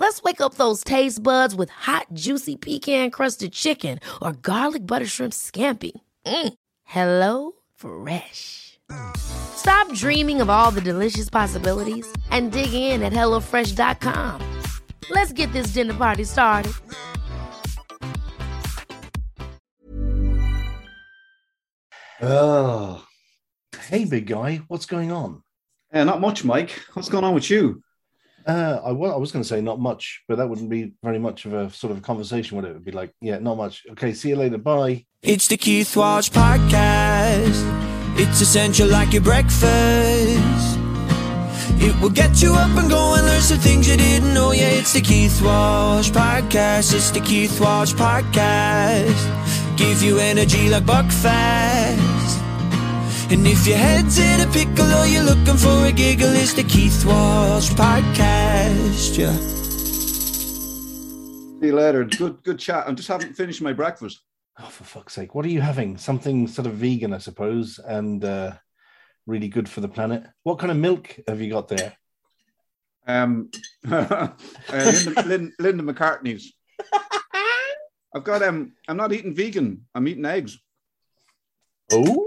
Let's wake up those taste buds with hot, juicy pecan crusted chicken or garlic butter shrimp scampi. Mm. Hello Fresh. Stop dreaming of all the delicious possibilities and dig in at HelloFresh.com. Let's get this dinner party started. Oh, hey, big guy, what's going on? Uh, not much, Mike. What's going on with you? Uh, I, I was going to say not much, but that wouldn't be very much of a sort of conversation, would it? It would be like, yeah, not much. Okay, see you later. Bye. It's the Keith Walsh Podcast. It's essential like your breakfast. It will get you up and going, learn some things you didn't know. Yeah, it's the Keith Walsh Podcast. It's the Keith Walsh Podcast. Give you energy like Buckfast. And if your head's in a pickle or you're looking for a giggle, it's the Keith Walsh Podcast. Yeah. See you later. Good, good chat. I just haven't finished my breakfast. Oh, for fuck's sake. What are you having? Something sort of vegan, I suppose, and uh, really good for the planet. What kind of milk have you got there? Um, uh, Linda, Lin- Linda McCartney's. I've got um. I'm not eating vegan. I'm eating eggs. Oh.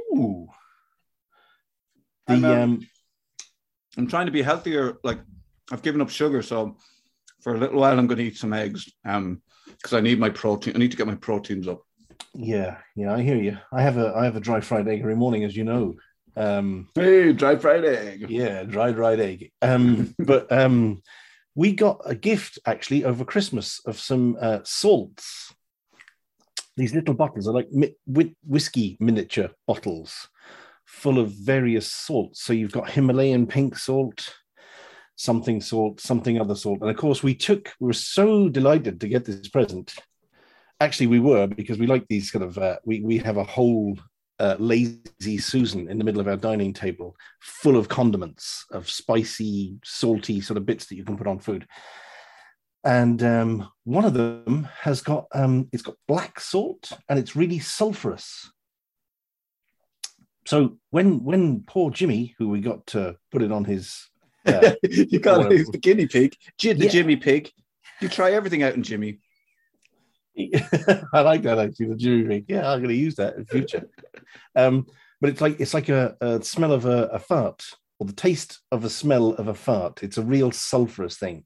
The I'm, um, um, I'm trying to be healthier. Like I've given up sugar, so for a little while I'm going to eat some eggs. Um, because I need my protein. I need to get my proteins up. yeah, yeah, I hear you. I have a I have a dry fried egg every morning, as you know. Um, Hey, dry fried egg. yeah, dried fried egg. Um, but um, we got a gift actually over Christmas of some uh, salts. These little bottles are like mi- whiskey miniature bottles full of various salts. So you've got Himalayan pink salt, something salt, something other salt. And of course, we took, we were so delighted to get this present. Actually, we were because we like these kind of, uh, we, we have a whole uh, lazy Susan in the middle of our dining table full of condiments, of spicy, salty sort of bits that you can put on food. And um, one of them has got, um, it's got black salt and it's really sulfurous so when when poor Jimmy, who we got to put it on his, uh, you to use the guinea pig. The Yeah. Jimmy pig. You try everything out in Jimmy. I like that actually, the Jimmy pig. Yeah, I'm going to use that in future. um, but it's like it's like a, a smell of a, a fart, or the taste of a smell of a fart. It's a real sulfurous thing.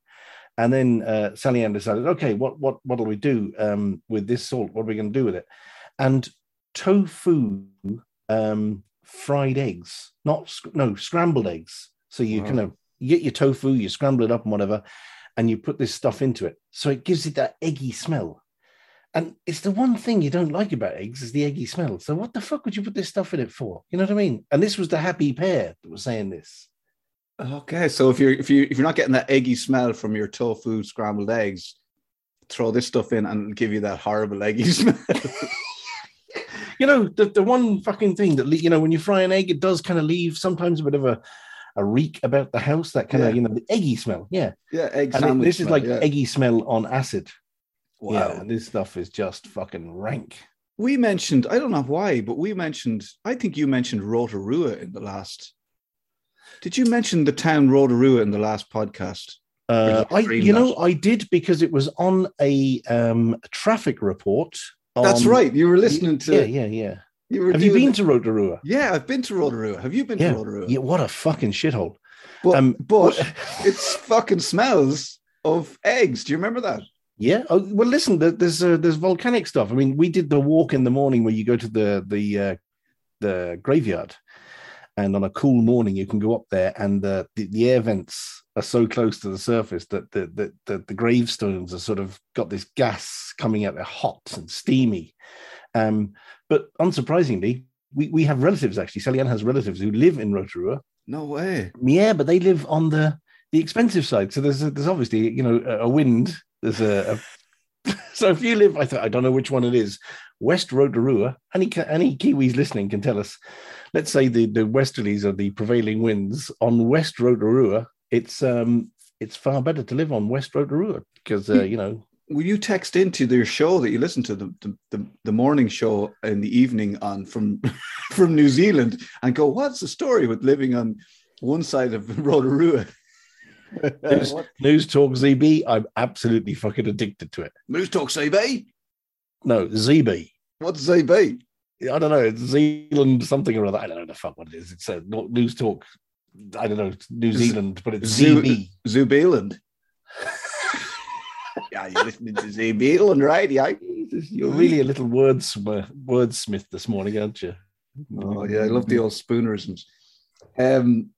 And then uh, Sally Ann decided, okay, what what what'll we do um, with this salt? What are we going to do with it? And tofu um, fried eggs, not no scrambled eggs. So you Wow. kind of get your tofu, you scramble it up and whatever, and you put this stuff into it. So it gives it that eggy smell. And it's the one thing you don't like about eggs is the eggy smell. So what the fuck would you put this stuff in it for? You know what I mean? And this was the happy pair that was saying this. Okay, so if you're if you if you're not getting that eggy smell from your tofu scrambled eggs, throw this stuff in and give you that horrible eggy smell. You know, the, the one fucking thing that, you know, when you fry an egg, it does kind of leave sometimes a bit of a, a reek about the house, that kind of, Yeah. you know, the eggy smell. Yeah. yeah, egg And it- this is like yeah. eggy smell on acid. Wow. Yeah. And this stuff is just fucking rank. We mentioned, I don't know why, but we mentioned, I think you mentioned Rotorua in the last. Did you mention the town Rotorua in the last podcast? Uh, I, you know. I did because it was on a um, traffic report. That's on- right. You were listening to. Yeah, yeah, yeah. You Have you been to Rotorua? Yeah, I've been to Rotorua. Have you been Yeah. to Rotorua? Yeah, what a fucking shithole. But, Um, but it's fucking smells of eggs. Do you remember that? Yeah. Oh, well, listen, there's uh, there's volcanic stuff. I mean, we did the walk in the morning where you go to the the uh, the graveyard, and on a cool morning you can go up there, and the the, the air vents are so close to the surface that the, the the the gravestones are sort of got this gas coming out. They're hot and steamy. Um, but unsurprisingly, we, we have relatives actually. Sally Ann has relatives who live in Rotorua. No way. Yeah, but they live on the the expensive side. So there's a, there's obviously you know a, a wind. There's a, a so if you live, I, th- I don't know which one it is, West Rotorua. Any any Kiwis listening can tell us. Let's say the the westerlies are the prevailing winds on West Rotorua. It's um it's far better to live on West Rotorua because uh, you know Will you text into their show that you listen to the, the, the, the morning show in the evening on from from New Zealand and go, what's the story with living on one side of Rotorua? news, news talk ZB. I'm absolutely fucking addicted to it. News Talk ZB? No ZB. What's ZB? I don't know. It's Zealand something or other. I don't know the fuck what it is. It's a not news talk. I don't know. New Zealand, but it's ZB. Zubeeland. yeah, you're listening to Zubeeland, right? Yeah. You're really a little wordsmith, wordsmith this morning, aren't you? Oh yeah, I love the old spoonerisms. Um,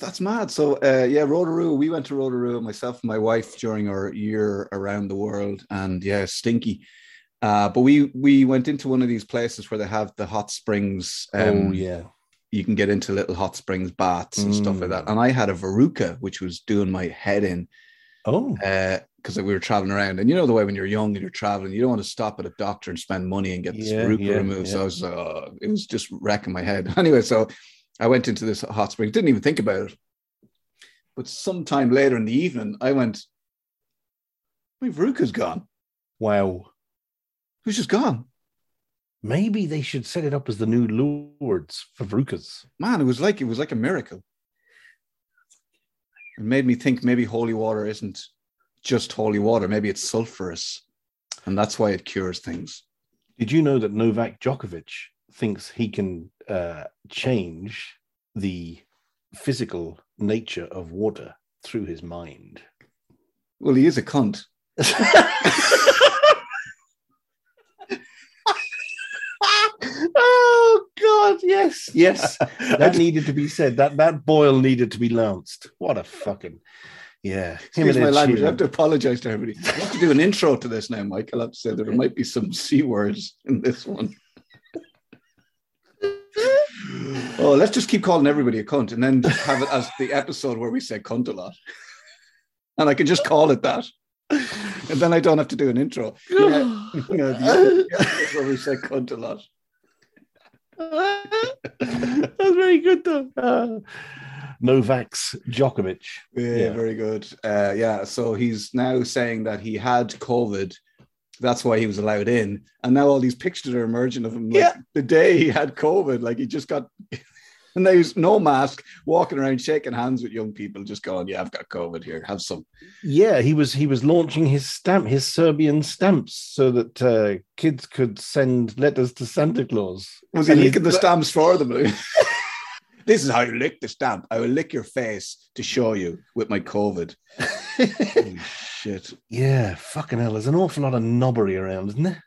that's mad. So uh, yeah, Rotorua. We went to Rotorua, myself and my wife, during our year around the world, and yeah, stinky. Uh, but we we went into one of these places where they have the hot springs. Um, oh yeah. You can get into little hot springs baths and stuff like that. Mm. And I had a Veruca, which was doing my head in Oh because we were traveling around. And you know the way when you're young and you're traveling, you don't want to stop at a doctor and spend money and get this Yeah, Veruca yeah, removed. So. I was, uh, it was just wrecking my head. Anyway, so I went into this hot spring, didn't even think about it. But sometime later in the evening, I went, my Veruca's gone. wow. It was just gone. Maybe they should set it up as the new Lourdes for Verucas. Man, it was like it was like a miracle. It made me think maybe holy water isn't just holy water. Maybe it's sulfurous, and that's why it cures things. Did you know that Novak Djokovic thinks he can uh, change the physical nature of water through his mind? Well, he is a cunt. oh God, yes, yes. That needed to be said. That that boil needed to be lanced. What a fucking yeah. Excuse my language. I have to apologize to everybody. I have to do an intro to this now, Mike. I'll have to say there might be some c words in this one. oh, let's just keep calling everybody a cunt, and then just have it as the episode where we say cunt a lot, and I can just call it that. And then I don't have to do an intro. Yeah, you know, the episode where we say cunt a lot. That's very good though. Uh, Novak's Djokovic. Yeah, Yeah. very good. Uh, yeah, so he's now saying that he had COVID. That's why he was allowed in. And now all these pictures are emerging of him like Yeah. the day he had COVID. Like he just got, and there's no mask, walking around shaking hands with young people, just going, Yeah, I've got COVID here. Have some. Yeah, he was he was launching his stamp, his Serbian stamps, so that uh, kids could send letters to Santa Claus. Was he And licking the stamps for them? this is how you lick the stamp. I will lick your face to show you with my COVID. Holy shit. Yeah, fucking hell. There's an awful lot of knobbery around, isn't there?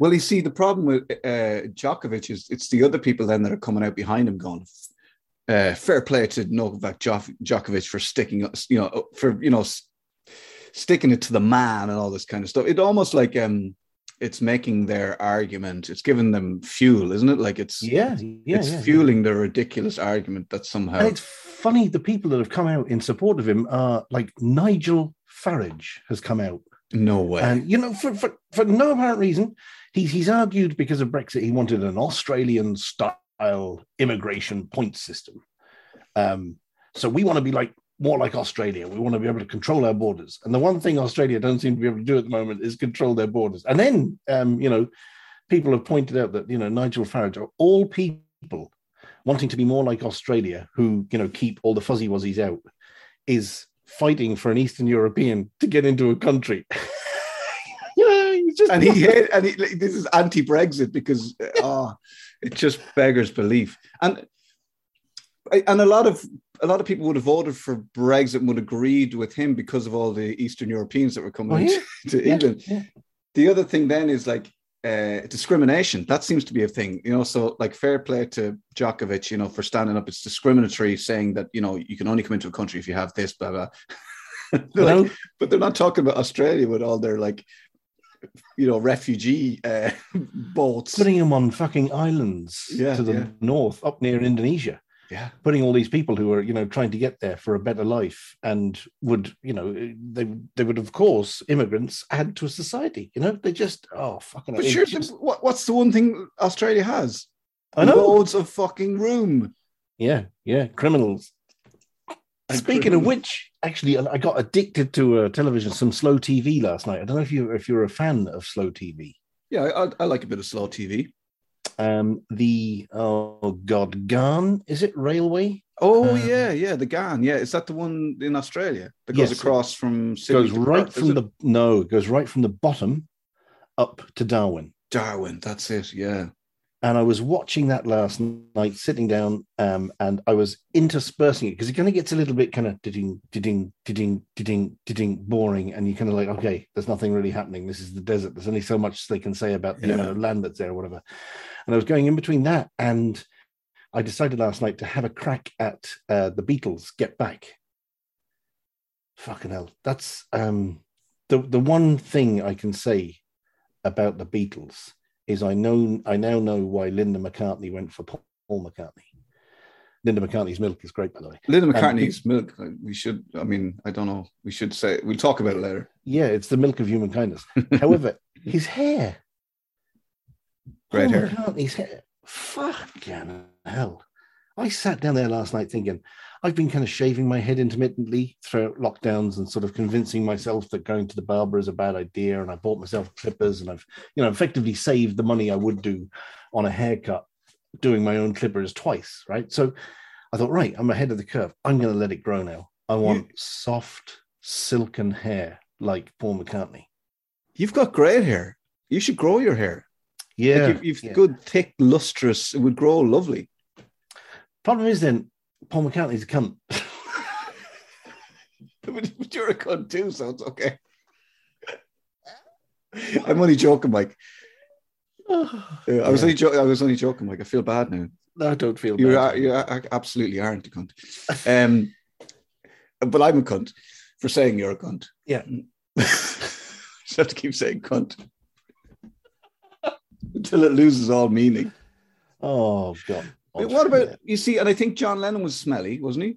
Well, you see, the problem with uh, Djokovic is it's the other people then that are coming out behind him going, uh, fair play to Novak Djok- Djokovic for sticking, you know, for, you know, sticking it to the man and all this kind of stuff. It almost like um, it's making their argument, it's giving them fuel, isn't it? Like it's, Yeah, yeah, it's yeah. fueling their ridiculous argument that somehow. And it's funny the people that have come out in support of him are like Nigel Farage has come out. no way. And you know, for, for, for no apparent reason, he's he's argued because of Brexit, he wanted an Australian style immigration point system. Um, so we want to be like more like Australia. We want to be able to control our borders. And the one thing Australia don't seem to be able to do at the moment is control their borders. And then um, you know, people have pointed out that you know Nigel Farage are all people wanting to be more like Australia, who you know keep all the fuzzy wuzzies out, is fighting for an Eastern European to get into a country. just and he hate, and he, like, this is anti-Brexit because oh, it just beggars belief. And and a lot of a lot of people would have voted for Brexit and would have agreed with him because of all the Eastern Europeans that were coming Oh, yeah. to, to Yeah, England. yeah. The other thing then is like uh, discrimination. That seems to be a thing, you know. So like fair play to Djokovic, you know, for standing up. It's discriminatory, saying that you know you can only come into a country if you have this, blah blah. They're like, but they're not talking about Australia with all their like, you know, refugee uh, boats. putting them on fucking islands Yeah, to the yeah. north, up near Indonesia. Yeah. putting all these people who are you know trying to get there for a better life and would you know they they would of course immigrants add to a society you know they just oh fucking But sure, just- what, what's the one thing Australia has? I know Loads of fucking room. yeah yeah criminals Speaking of which, actually, I got addicted to uh, television, some slow TV last night. I don't know if you if you're a fan of slow TV. Yeah, I, I like a bit of slow TV. Um, the oh god, Ghan is it Railway? Oh Um, yeah, yeah, the Ghan. Yeah, is that the one in Australia that goes Yes. across from Sydney goes right Perth, from the no, it goes right from the bottom up to Darwin. Darwin? That's it. Yeah. And I was watching that last night, sitting down, um, and I was interspersing it because it kind of gets a little bit kind of ding, ding, ding, ding, ding, boring, and you're kind of like, okay, there's nothing really happening. This is the desert. There's only so much they can say about the Yeah. amount of land that's there, or whatever. And I was going in between that, and I decided last night to have a crack at uh, the Beatles. Get back. Fucking hell, that's um, the the one thing I can say about the Beatles is I know I now know why Linda McCartney went for Paul McCartney. Linda McCartney's milk is great, by the way. Linda Um, McCartney's milk. We should. I mean, I don't know. We should say. We'll talk about it later. Yeah, it's the milk of human kindness. However, his hair, Great Paul hair. McCartney's hair, fucking hell. I sat down there last night thinking, I've been kind of shaving my head intermittently throughout lockdowns and sort of convincing myself that going to the barber is a bad idea. And I bought myself clippers and I've, you know, effectively saved the money I would do on a haircut doing my own clippers twice. Right. So I thought, right, I'm ahead of the curve. I'm going to let it grow now. I want soft, silken hair like Paul McCartney. You've got great hair. You should grow your hair. Yeah. Like you've, you've yeah. good, thick, lustrous. It would grow lovely. Problem is then, Paul McCartney's a cunt. But you're a cunt too, so it's okay. I'm only joking, Mike. Yeah, I was Yeah. only jo- I was only joking, Mike. I feel bad now. I don't feel You bad. are you are, absolutely aren't a cunt. Um, but I'm a cunt for saying you're a cunt. Yeah. Just have to keep saying cunt until it loses all meaning. Oh god. What about you see? And I think John Lennon was smelly, wasn't he?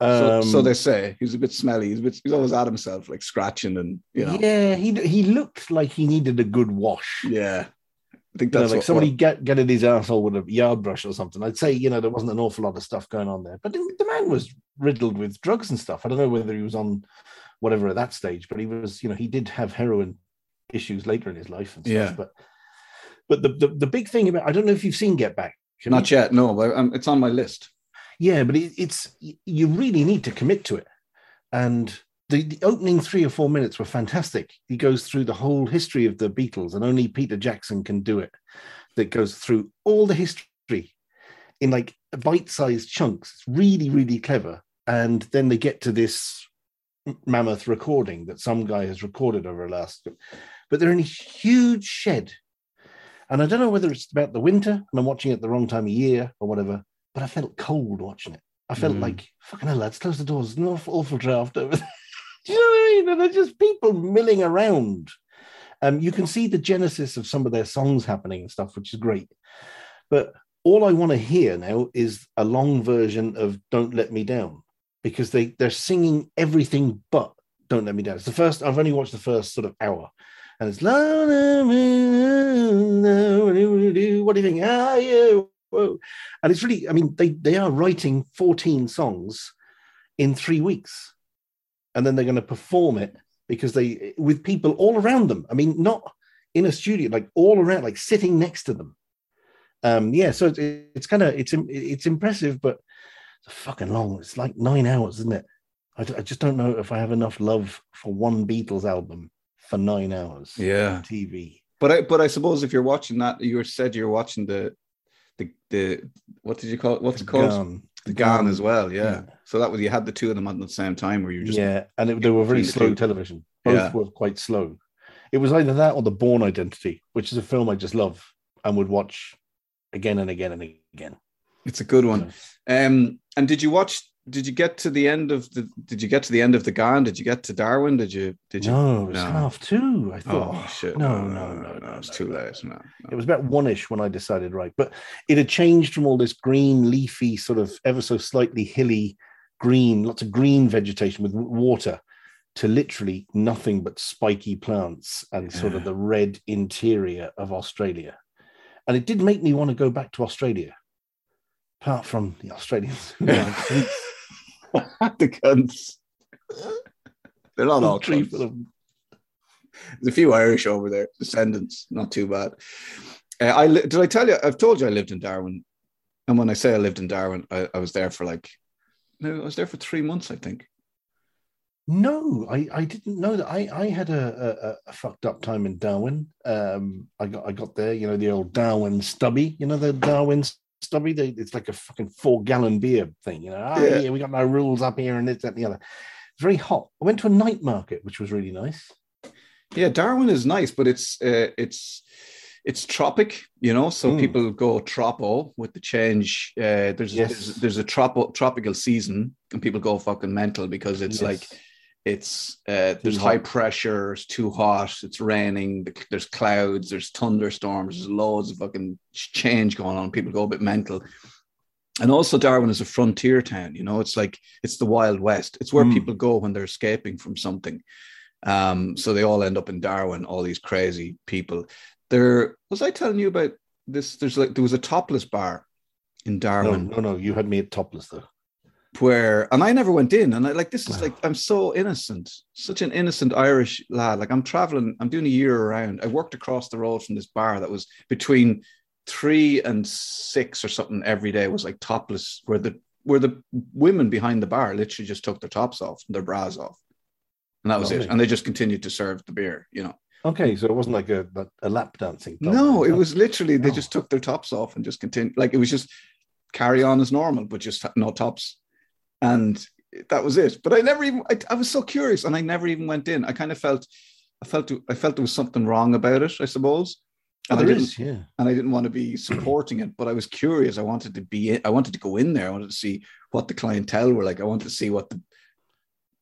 Um, so, so they say he's a bit smelly. He's, a bit, he's always at himself, like scratching and you know. Yeah, he he looked like he needed a good wash. Yeah. I think You know, like what, somebody what- get getting his asshole with a yard brush or something. I'd say you know there wasn't an awful lot of stuff going on there, but the the man was riddled with drugs and stuff. I don't know whether he was on whatever at that stage, but he was you know he did have heroin issues later in his life and stuff. Yeah. But but the, the the big thing about I don't know if you've seen Get Back. Not yet. No, but um, it's on my list. Yeah, but it, it's you really need to commit to it. And the, the opening three or four minutes were fantastic. He goes through the whole history of the Beatles, and only Peter Jackson can do it. That goes through all the history in like bite-sized chunks. It's really, really clever. And then they get to this mammoth recording that some guy has recorded over the last. But they're in a huge shed, and I don't know whether it's about the winter and I'm watching it the wrong time of year or whatever but I felt cold watching it. I felt Mm. like fucking hell, lads, close the doors. An awful, awful draft over there. Do you know what I mean? And they're just people milling around. Um, you can see the genesis of some of their songs happening and stuff, which is great. But all I want to hear now is a long version of "Don't Let Me Down" because they they're singing everything but "Don't Let Me Down." It's the first. I've only watched the first sort of hour, and it's what do you think? Whoa and it's really i mean they they are writing 14 songs in three weeks and then they're going to perform it because they with people all around them i mean not in a studio like all around like sitting next to them um yeah so it's, it's kind of it's it's impressive but it's fucking long it's like nine hours isn't it I, I just don't know if i have enough love for one beatles album for nine hours Yeah. tv But I but I suppose if you're watching that, you said you're watching the the the what did you call it? What's it called? Gone. The Ghan as well. Yeah. Yeah. So that was you had the two of them at the same time where you just yeah, and it, they were very slow two. television. Both Yeah. were quite slow. It was either that or The Bourne Identity, which is a film I just love and would watch again and again and again. it's a good one. Um and did you watch did you get to the end of the did you get to the end of the Ghan? Did you get to Darwin? Did you did you No, it was No. half two. I thought. Oh shit. No, no, no, no. it's no, too no. late. No, no. It was about one ish when I decided right, but it had changed from all this green, leafy, sort of ever so slightly hilly green, lots of green vegetation with water, to literally nothing but spiky plants and sort of the red interior of Australia. And it did make me want to go back to Australia, apart from the Australians. who are cunts. the cunts. They're not all cunts. full of- There's a few Irish over there, descendants, not too bad. Uh, I li- did I tell you? I've told you I lived in Darwin, and when I say I lived in Darwin, I, I was there for like, no, I was there for three months, I think. No, I, I didn't know that. I, I had a, a, a fucked up time in Darwin. Um, I got I got there, you know, the old Darwin stubby, you know, the Darwin stubby. They, it's like a fucking four gallon beer thing, you know. Ah, Yeah. yeah. we got no rules up here and this, that, and the other. It's very hot. I went to a night market, which was really nice. Yeah, Darwin is nice, but it's uh, it's it's tropic, you know. So Mm. people go tropo with the change. Uh, there's Yes. there's, there's a tropo, tropical season, and people go fucking mental because it's Yes. like it's uh, there's high pressure, it's too hot, it's raining, the- there's clouds, there's thunderstorms, there's loads of fucking change going on. People go a bit mental. And also, Darwin is a frontier town. You know, it's like it's the Wild West. It's where Mm. people go when they're escaping from something. Um, so they all end up in Darwin. All these crazy people. There was I telling you about this? There's like there was a topless bar in No, Darwin no, no. You had me at topless though. Where and I never went in and I like this is like I'm so innocent such an innocent Irish lad. Like I'm traveling I'm doing a year around. I worked across the road from this bar that was between three and six or something every day. Was like topless where the where the women behind the bar literally just took their tops off and their bras off. And that was it. And they just continued to serve the beer you know. Okay, so it wasn't like a a lap dancing. no it was literally they No. just took their tops off and just continued like it was just carry on as normal but just no tops and that was it but i never even I, I was so curious and i never even went in i kind of felt i felt i felt there was something wrong about it i suppose Oh, and I didn't is, yeah. and I didn't want to be supporting it, but I was curious. I wanted to be in, I wanted to go in there. I wanted to see what the clientele were like. I wanted to see what the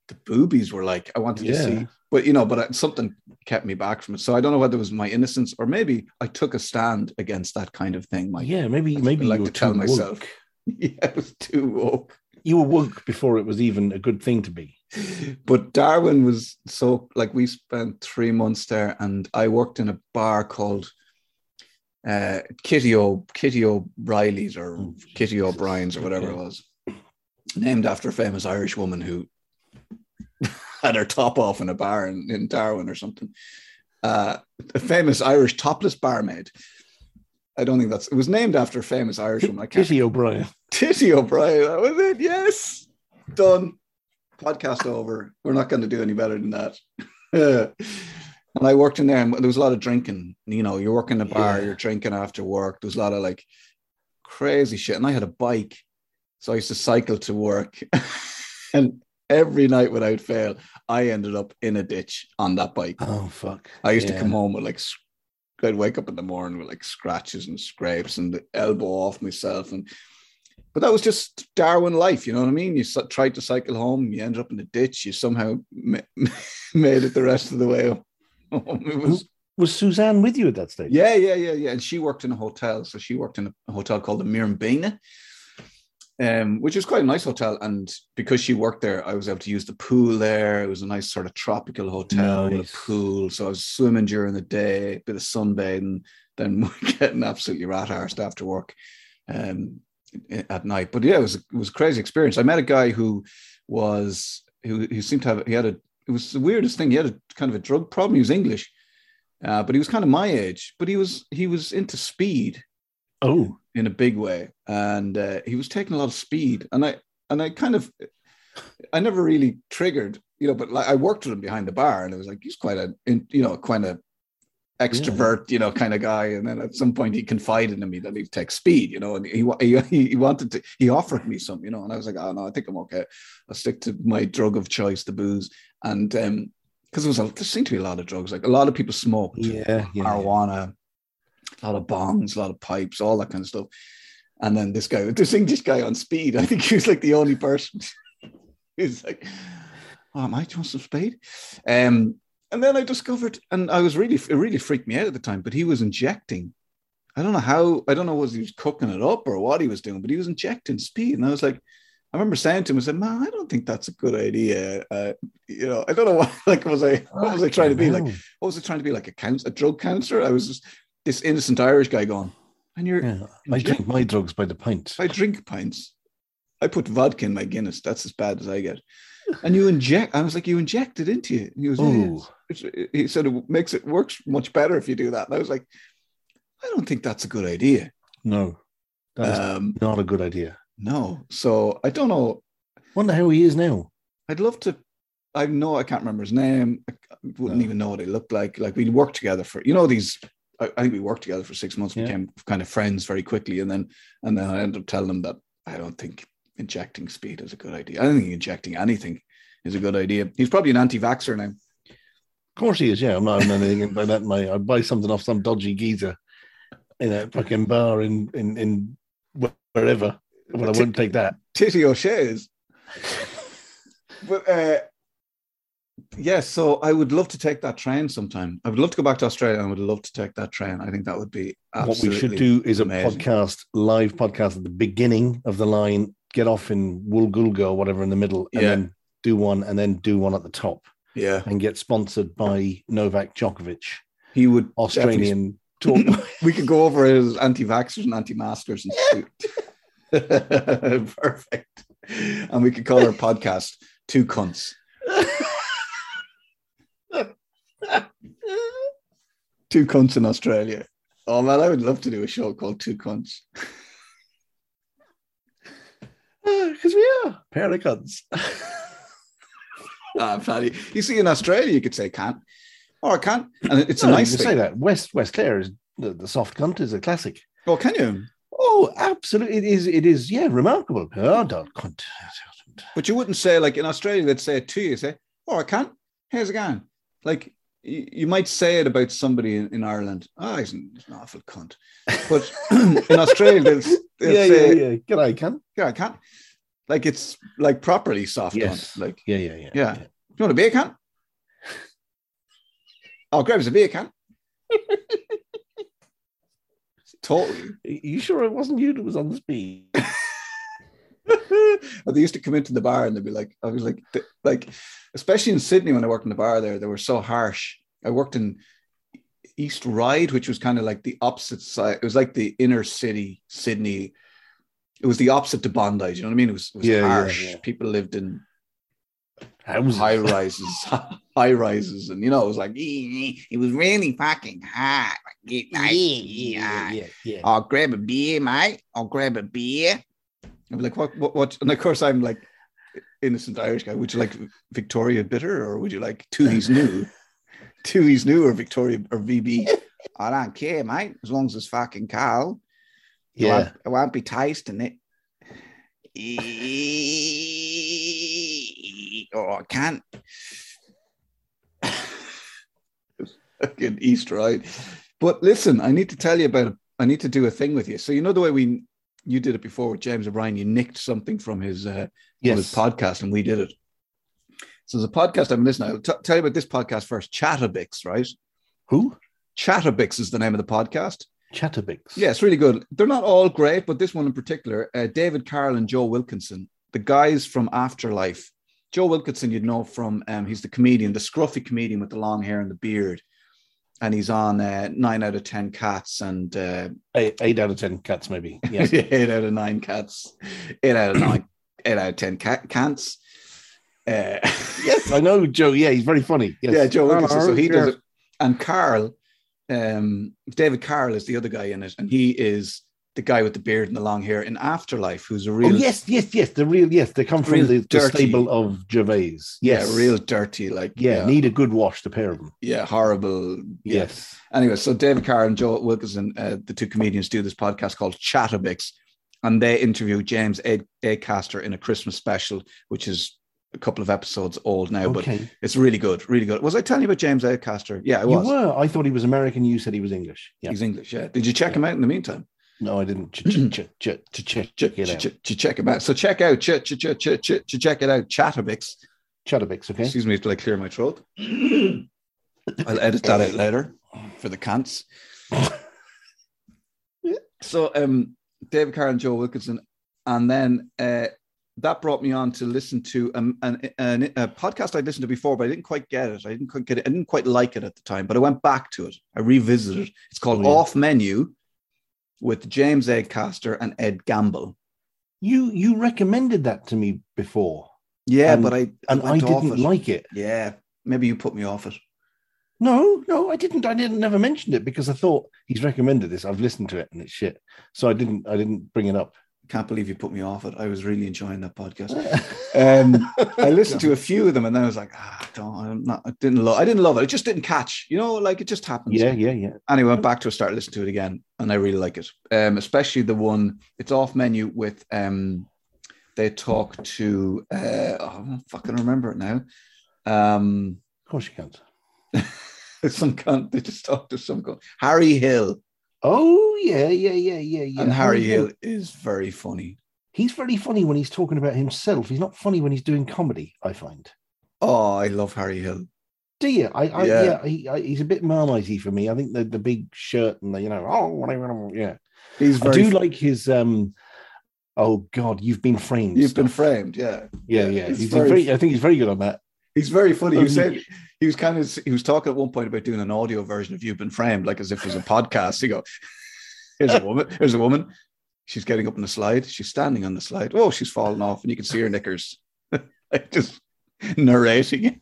the boobies were like. I wanted to see, but you know, but I, something kept me back from it. So I don't know whether it was my innocence or maybe I took a stand against that kind of thing. Mike. Yeah, maybe maybe like were to tell too myself. woke. yeah, it was too woke. You were woke before it was even a good thing to be. But Darwin was so like we spent three months there, and I worked in a bar called uh, Kitty O Kitty O'Reilly's or Oh, Kitty O'Brien's or whatever it was, named after a famous Irish woman who had her top off in a bar in, in Darwin or something. Uh, a famous Irish topless barmaid. I don't think that's it was named after a famous Irish woman. Kitty O'Brien. Titty O'Brien. That was it. Yes. Done. Podcast over. We're not going to do any better than that. and I worked in there and there was a lot of drinking. You know, you're working in a bar, Yeah. you're drinking after work. There was a lot of like crazy shit. And I had a bike. So I used to cycle to work. and every night without fail, I ended up in a ditch on that bike. Oh fuck! I used to come home with like, I'd wake up in the morning with like scratches and scrapes and the elbow off myself. And, but that was just Darwin life, you know what I mean? You tried to cycle home, you ended up in the ditch, you somehow ma- made it the rest of the way home. It was, Was Suzanne with you at that stage? yeah, yeah, yeah, yeah. And she worked in a hotel. So she worked in a hotel called the Mirambina, um, which is quite a nice hotel. And because she worked there, I was able to use the pool there. It was a nice sort of tropical hotel with a pool. So I was swimming during the day, a bit of sunbathing, then getting absolutely rat arsed after work um, at night. But yeah, it was it was a crazy experience. I met a guy who was who, who seemed to have he had a it was the weirdest thing. He had a kind of a drug problem. He was English, uh, but he was kind of my age. But he was he was into speed Oh, in a big way, and uh, he was taking a lot of speed. And I and I kind of I never really triggered, you know. But like I worked with him behind the bar, and it was like he's quite a in- you know quite a extrovert, you know, kind of guy. And then at some point he confided in me that he'd take speed, you know, and he, he he wanted to he offered me some, you know, and I was like, oh no, I think I'm okay. I'll stick to my drug of choice, the booze, and um because there was a, there seemed to be a lot of drugs, like a lot of people smoked yeah, yeah. marijuana, a lot of bongs, a lot of pipes, all that kind of stuff. And then this guy, this English guy on speed, I think he was like the only person. he was like, "Oh, am I want some speed?" Um, and then I discovered, and I was really, it really freaked me out at the time. But he was injecting. I don't know how. I don't know was he was cooking it up or what he was doing, but he was injecting speed, and I was like, I remember saying to him, I said, "Man, I don't think that's a good idea." Uh, you know, I don't know what. Like, was I? What was I trying to be like? What was I trying to be like a couns- a drug counselor? I was just this innocent Irish guy going, and you're. Yeah, I drink my drugs by the pint. I drink pints. I put vodka in my Guinness. That's as bad as I get. And you inject. I was like, you inject it into you. And he was. It's, he said it makes it works much better if you do that. And I was like, I don't think that's a good idea. No, Um, not a good idea. no. So I don't know. Wonder how he is now. I'd love to. I know I can't remember his name. I wouldn't No. even know what he looked like. Like we worked together for you know these. I, I think we worked together for six months. Yeah. Became kind of friends very quickly, and then and then I ended up telling him that I don't think injecting speed is a good idea. I don't think injecting anything is a good idea. He's probably an anti-vaxxer now. Of course he is. Yeah, I'm not having anything by that. My I buy something off some dodgy geezer in a fucking bar in in in wherever. But I wouldn't take that. Titty or O'Shea's. but uh, yeah, so I would love to take that train sometime. I would love to go back to Australia. and I would love to take that train. I think that would be what we should do is a podcast, live podcast at the beginning of the line. Get off in Woolgoolga or whatever in the middle, and Yeah. then do one, and then do one at the top, Yeah, and get sponsored by Novak Djokovic, he would Australian tour. We could go over his anti-vaxxers and anti-maskers and shoot. Perfect. And we could call our podcast Two Cunts. Two Cunts in Australia. Oh man, I would love to do a show called Two Cunts. Because we are pair of cunts. Ah, Paddy. You see, in Australia, you could say can't or can't. And it's a nice can say that. West West Clare is the, the soft cunt is a classic. Oh, can you? Oh, absolutely! It is. It is. Yeah, remarkable. Oh, don't cunt. But you wouldn't say, like in Australia, they'd say it to you, say, Oh, I can't. Here's again. Like you, you might say it about somebody in, in Ireland. Oh, he's an, he's an awful cunt. But in Australia, they'll, they'll Yeah, say, yeah, yeah. G'day, cunt. yeah, I can't. Like it's like properly soft Yes. cunt. Like, Yeah, yeah, yeah. Yeah. you want oh, a beer can? Oh, grab us a beer can. totally. You sure it wasn't you that was on the speed? They used to come into the bar and they'd be like, I was like, like, especially in Sydney when I worked in the bar there, they were so harsh. I worked in East Ryde, which was kind of like the opposite side. It was like the inner city Sydney. It was the opposite to Bondi. You know what I mean? It was, it was Yeah, yeah, harsh. yeah. People lived in Houses. high rises, high rises, and you know, it was like it was really fucking hot. Yeah, yeah, yeah, yeah. I'll grab a beer, mate. I'll grab a beer. I'd be like, what, what, what? And of course, I'm like, innocent Irish guy. Would you like Victoria Bitter or would you like Tooheys New? Tooheys New or Victoria or VB? I don't care, mate. As long as it's fucking. It Yeah. won't, it won't be tasting it. oh, I can't. Fucking East, right? But listen, I need to tell you about. I need to do a thing with you. So you know the way we you did it before with James O'Brien. You nicked something from his uh, from his Yes. podcast, and we did it. So there's a podcast I'm listening. I'll t- tell you about this podcast first. Chatabix, right? Who? Chatabix is the name of the podcast. Chatabix. Yeah, it's really good. They're not all great, but this one in particular, uh, David Carroll and Joe Wilkinson, the guys from Afterlife. Joe Wilkinson, you'd know from, um, he's the comedian, the scruffy comedian with the long hair and the beard. And he's on uh, nine out of 10 cats and uh, Eight, eight out of ten cats, maybe. Yeah. eight out of nine cats, eight out of nine, eight out of 10 cat cants. Uh, yes, I know Joe. Yeah, he's very funny. Yes. Yeah, Joe Wilkinson. So he does it. And Carl, um, David Carl is the other guy in it, and he is the guy with the beard and the long hair in Afterlife, who's a real Oh yes, yes, yes. The real yes. They come from the, the dirty. stable of Gervais. Yes, yeah, real dirty, like Yeah, yeah, need a good wash to pair of them. yeah, horrible. Yeah. Yes. Anyway, so David Carr and Joe Wilkinson, uh, the two comedians, do this podcast called Chatabix, and they interview James A- Acaster in a Christmas special, which is a couple of episodes old now, but it's really good, really good. Was I telling you about James Acaster? Yeah, I You was. were. I thought he was American. You said he was English. Yeah. He's English. Yeah. Did you check him out in the meantime? No, I didn't. Ch- ch- ch- ch- ch- check, Ch- it out. ch- ch- check him out. So check out ch- ch- ch- ch- ch- ch- check it out. Chatabix. Chatabix, okay? Excuse me till I clear my throat. I'll edit that out later for the cants. so um David Carr and Joe Wilkinson, and then uh, that brought me on to listen to um, an, an, a podcast I'd listened to before, but I didn't quite get it. I didn't quite get it. I didn't quite like it at the time, but I went back to it. I revisited it. It's called Oh, yeah. Off Menu with James Acaster and Ed Gamble. You you recommended that to me before, Yeah, And- but I and I didn't it. like it. Yeah, maybe you put me off it. No, no, I didn't. I didn't never mention it because I thought he's recommended this. I've listened to it and it's shit. So I didn't. I didn't bring it up. Can't believe you put me off it. I was really enjoying that podcast. Um, I listened to a few of them, and then I was like, ah, I don't, I'm not, I didn't love, I didn't love it. It just didn't catch, you know, like it just happens. Yeah, yeah, yeah. Anyway, I went back to it, started listening to it again, and I really like it. Um, especially the one it's off menu with um, they talk to uh, oh, I don't fucking remember it now. Um, Of course you can't. some cunt. They just talk to some cunt. Harry Hill, Oh yeah, yeah, yeah, yeah, yeah. and Harry Hill. Is very funny. He's very funny when he's talking about himself. He's not funny when he's doing comedy. I find. Oh, I love Harry Hill. Do you? I, I Yeah. yeah. he, I, he's a bit marmitey for me. I think the the big shirt and the you know oh whatever. Yeah, He's I do like his um. Oh God, you've been framed. You've been framed, yeah. Yeah, yeah, yeah. he's He's, very- very, I think he's very good on that. He's very funny. He Um, said he was kind of he was talking at one point about doing an audio version of You've Been Framed, like as if it was a podcast. He go, Here's a woman, here's a woman. She's getting up on the slide. She's standing on the slide. Oh, she's falling off, and you can see her knickers. like just narrating it.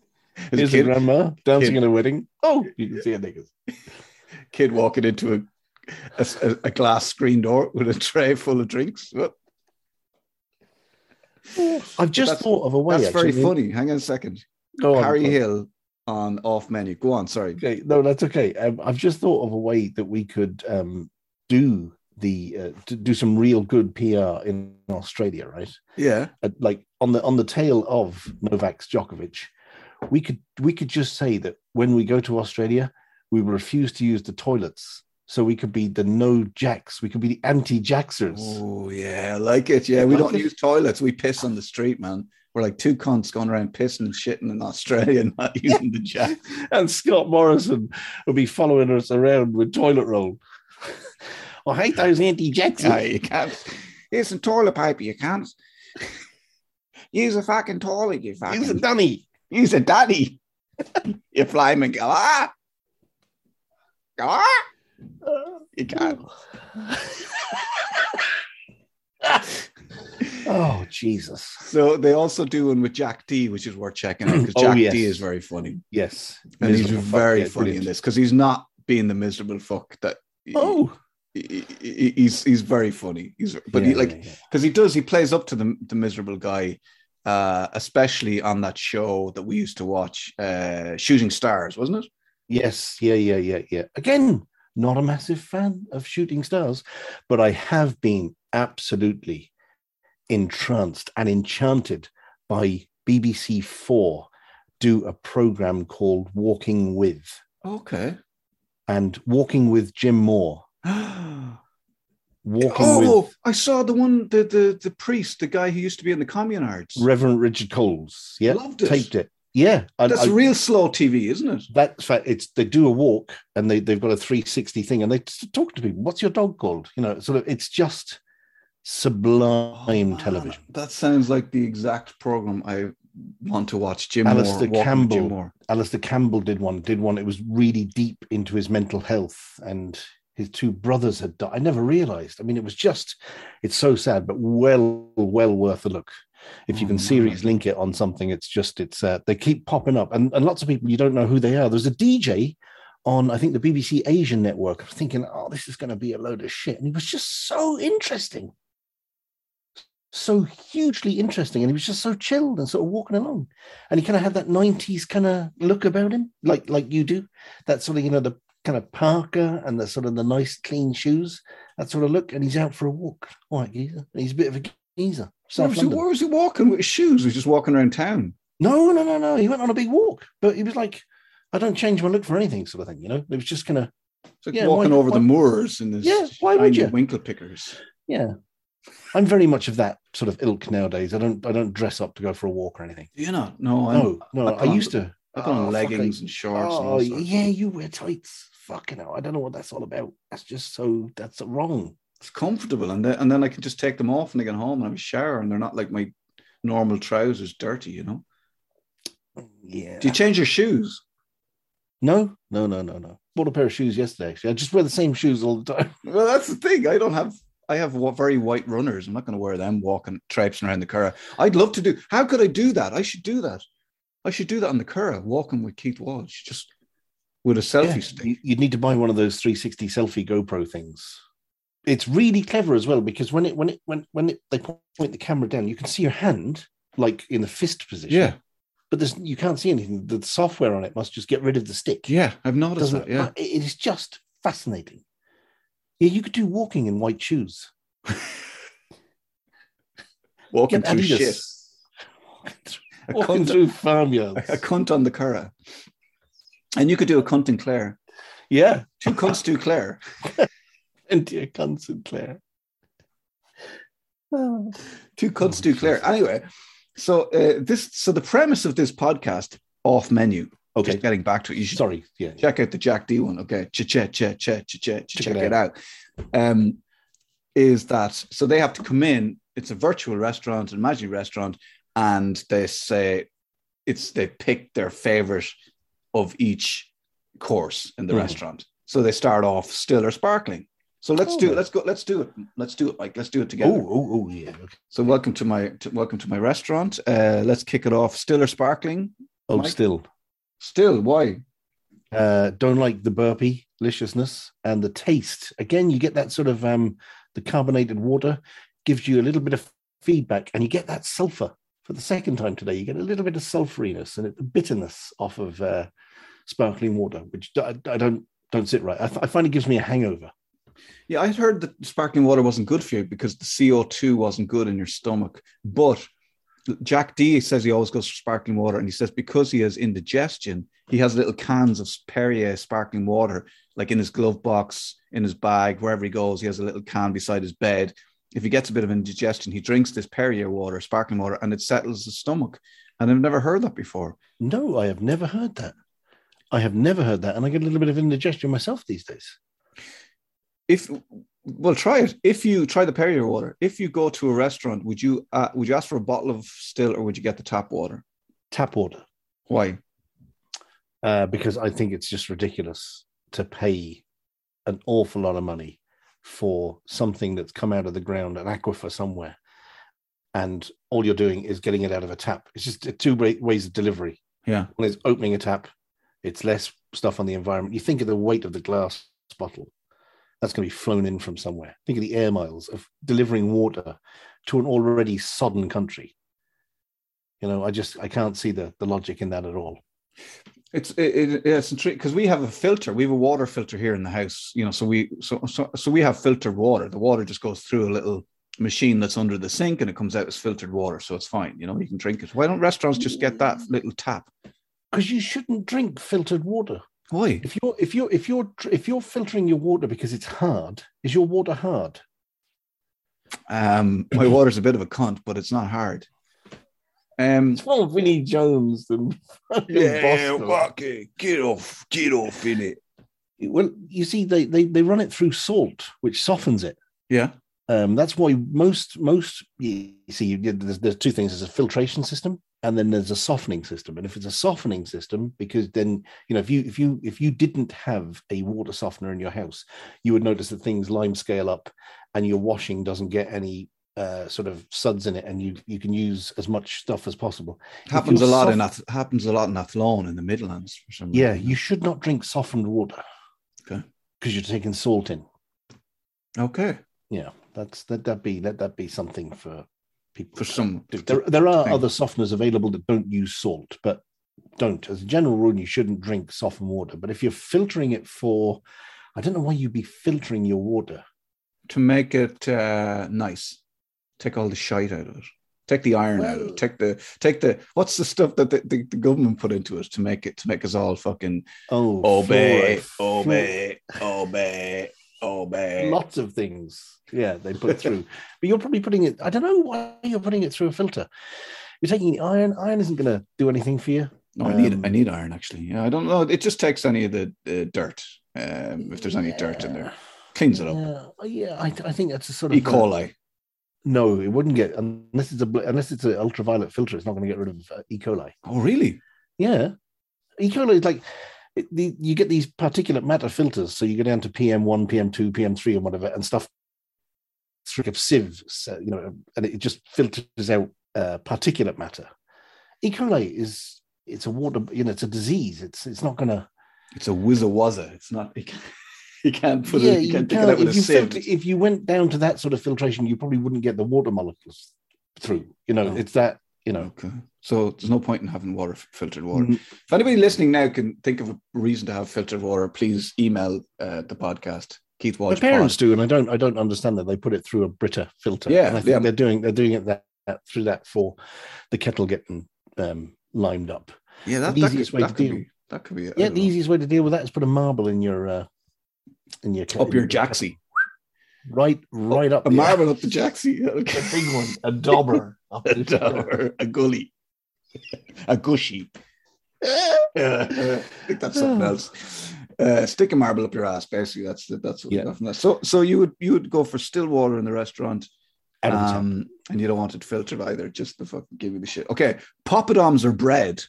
There's Here's a a kid, grandma dancing kid. at a wedding. Oh, you can see her knickers. kid walking into a, a, a glass screen door with a tray full of drinks. I've just thought of a way. that's very funny. Hang on a second. Go on, Harry. Hill on off menu. Go on. Sorry. Okay, no, that's okay. Um, I've just thought of a way that we could um, do the uh, to do some real good PR in Australia, right? Yeah. Uh, like on the on the tail of Novak Djokovic, we could we could just say that when we go to Australia, we will refuse to use the toilets, so we could be the no jacks. We could be the anti jacksers. Oh yeah, I like it. Yeah, we Like don't it. use toilets. We piss on the street, man. We're like two cunts going around pissing and shitting in Australia and not using the jack. and Scott Morrison will be following us around with toilet roll. I hate those anti jacks. Ah, you can't. Here's some toilet paper. You can't use a fucking toilet. You fucking Use a dunny. use a daddy. you fly him and go ah, go ah. You can't. Oh Jesus! So they also do one with Jack Dee, which is worth checking out because Oh, Jack yes. Dee is very funny. Yes, and he's Miserable fuck, very yeah, funny in this because he's not being the miserable fuck that. Oh, he- he- he's he's very funny. He's but he Yeah, like yeah, yeah. because he does he plays up to the the miserable guy, uh, especially on that show that we used to watch, uh, Shooting Stars, wasn't it? yes, yeah, yeah, yeah, yeah. Again, not a massive fan of Shooting Stars, but I have been absolutely entranced and enchanted by BBC Four do a program called Walking With, Okay. and Walking with Jim Moir. oh, with I saw the one the the the priest, the guy who used to be in the communards. Reverend Richard Coles. Yeah, Loved it. taped it. Yeah, and That's I- real slow TV, isn't it? that's fact. It's they do a walk and they they've got a 360 thing and they talk to people. What's your dog called? You know, sort of. It's just sublime Oh, man, television. That sounds like the exact program I want to watch. Jim Alastair Moir, Campbell. Jim Moir. Alastair Campbell did one. Did one. It was really deep into his mental health and his two brothers had died. I never realized. I mean, it was just. It's so sad, but well, well worth a look. If you can man. series link it on something, it's just it's uh, they keep popping up, and, and lots of people you don't know who they are. There's a DJ on I think the BBC Asian network. I'm thinking, oh, this is going to be a load of shit, and he was just so interesting, so hugely interesting, and he was just so chilled and sort of walking along, and he kind of had that '90s kind of look about him, like like you do, that sort of you know the kind of parka and the sort of the nice clean shoes, that sort of look, and he's out for a walk. All right, geezer. He's a bit of a geezer. Where was, he, where was he walking with his shoes? He was just walking around town. No, no, no, no. He went on a big walk, but he was like, I don't change my look for anything, sort of thing. You know, it was just kind of It's like Yeah, walking why- over the moors in this Yeah, why would you? winkle pickers. Yeah. I'm very much of that sort of ilk nowadays. I don't I don't dress up to go for a walk or anything. Do you not? No, I'm, No, no, I I, used to. I put on Oh, leggings and shorts. and Oh all yeah, you wear tights. Fucking hell. I don't know what that's all about. That's just so that's wrong. It's comfortable, and then and then I can just take them off and I get home and have a shower, and they're not like my normal trousers dirty. You know? Yeah. Do you change your shoes? no, no, no, no, no. Bought a pair of shoes yesterday. Actually, I just wear the same shoes all the time. Well, that's the thing. I don't have. I have very white runners. I'm not going to wear them walking, traipsing around the Curragh. I'd love to do. How could I do that? I should do that. I should do that on the Curragh, walking with Keith Walsh, just with a selfie Yeah, stick. you- You'd need to buy one of those 360 selfie GoPro things. It's really clever as well because when it when it when when it, they point the camera down, you can see your hand like in the fist position. Yeah, but there's you can't see anything. The software on it must just get rid of the stick. yeah, I've noticed Doesn't that. Yeah, it is just fascinating. Yeah, you could do walking in white shoes. walking Get through Adidas. shit. A Walking cunt, through farmyards. a cunt on the Curragh, and you could do a cunt in Clare. yeah, Two cunts do Clare. and dear Con Sinclair. Oh. Two cunts Oh, do Clare. Anyway, so uh, this, so the premise of this podcast, off menu. Okay, Just getting back to it, you should sorry. Yeah, check out the Jack Dee one. Okay, ch ch ch ch ch ch Check check it out. Um, is that so? They have to come in. It's a virtual restaurant, an imaginary restaurant, and they say it's they pick their favorite of each course in the Mhm. restaurant. So they start off still or sparkling. So let's Oh, do it. Let's go. Let's do it. Let's do it. Like let's do it Oh, together. oh, oh, yeah. Okay. So welcome to my to, welcome to my restaurant. Uh, let's kick it off. Still or sparkling? Oh, Mike? still. Still. Why? Uh, don't like the burpy deliciousness and the taste. Again, you get that sort of um, the carbonated water gives you a little bit of feedback, and you get that sulfur for the second time today. You get a little bit of sulfuriness and the bitterness off of uh, sparkling water, which I, I don't don't sit right. I find it gives me a hangover. Yeah, I had heard that sparkling water wasn't good for you because the CO2 wasn't good in your stomach. But Jack Dee says he always goes for sparkling water, and he says because he has indigestion, he has little cans of Perrier sparkling water, like in his glove box, in his bag, wherever he goes. He has a little can beside his bed. If he gets a bit of indigestion, he drinks this Perrier water, sparkling water, and it settles his stomach. And I've never heard that before. No, I have never heard that. I have never heard that, and I get a little bit of indigestion myself these days. if well try it if you try the perrier water if you go to a restaurant would you uh, would you ask for a bottle of still or would you get the tap water Tap water. why uh, because I think it's just ridiculous to pay an awful lot of money for something that's come out of the ground, an aquifer somewhere, and all you're doing is getting it out of a tap. It's just two ways of delivery. yeah One is opening a tap, it's less stuff on the environment. You think of the weight of the glass bottle that's going to be flown in from somewhere. Think of the air miles of delivering water to an already sodden country. You know, I just I can't see the the logic in that at all. it's it, it, it's because we have a filter we have a water filter here in the house you know so we so, so so we have filtered water the water just goes through a little machine that's under the sink and it comes out as filtered water so it's fine you know you can drink it why don't restaurants just get that little tap Because you shouldn't drink filtered water. Why if you're if you're if you're if you're filtering your water because it's hard is your water hard? Um my water's a bit of a cunt but it's not hard. Um it's more Vinnie Jones than Boston. Marky, get off, get off in it. well you see they, they they run it through salt which softens it. Yeah, um that's why most most you see you, there's, there's two things. There's a filtration system and then there's a softening system. And if it's a softening system because then you know if you if you if you didn't have a water softener in your house you would notice that things lime scale up and your washing doesn't get any uh, sort of suds in it and you you can use as much stuff as possible. Happens a lot in soft- Ath- happens a lot in Athlone in the Midlands for some yeah reason. you should not drink softened water Okay. because you're taking salt in. Okay. Yeah that's that that be let that be something for people for some. there, there are thing. other softeners available that don't use salt but don't as a general rule you shouldn't drink softened water but if you're filtering it for i don't know why you'd be filtering your water to make it uh, nice, take all the shite out of it. Take the iron out of it. Take the take the what's the stuff that the, the, the government put into it to make it to make us all fucking Oh, obey, fluoride. obey, obey, obey. Lots of things. Yeah, they put through. but you're probably putting it. I don't know why you're putting it through a filter. You're taking the iron. Iron isn't going to do anything for you. No, I need Um, I need iron actually. Yeah, I don't know. It just takes any of the, the dirt. Um, if there's any dirt in there, cleans it up. Yeah, yeah. I, I think that's a sort of E. coli. No, it wouldn't get unless it's a bl- unless it's an ultraviolet filter. It's not going to get rid of uh, E. coli. Oh, really? Yeah, E. coli is like it, the, you get these particulate matter filters. So you go down to PM one, PM two, PM three, and whatever, and stuff through a sieve, so, you know, and it just filters out uh, particulate matter. E. coli is it's a water, you know, it's a disease. It's it's not going to. It's a whizza wazza. It's not. You can't, you can't put Yeah, it. You you can't take it out with a if you sieve. filter- if you went down to that sort of filtration, you probably wouldn't get the water molecules through. You know, Oh. it's that. You know, Okay. So there's no point in having water, filtered water. Mm, If anybody listening now can think of a reason to have filtered water, please email uh, the podcast. Keith My Walsh. parents Pod. do, and I don't. I don't understand that they put it through a Brita filter. Yeah, and I think yeah. they're doing. They're doing it that, that through that for the kettle getting um, limed up. Yeah, that, the that, easiest could, way to deal. be. That could be. Yeah, the know. easiest way to deal with that is put a marble in your uh, in your up your jacksy. Right, right up A the- marble up the jacksy. a big one, a dauber, up a the dollar, a gully, a gushy. I think that's something else. Uh, stick a marble up your ass, basically. That's the, that's what we Yeah. from that. So, so you would you would go for still water in the restaurant, Out of the tap. um, and you don't want it filtered either, just to fucking give you the shit. Okay, poppadoms or bread?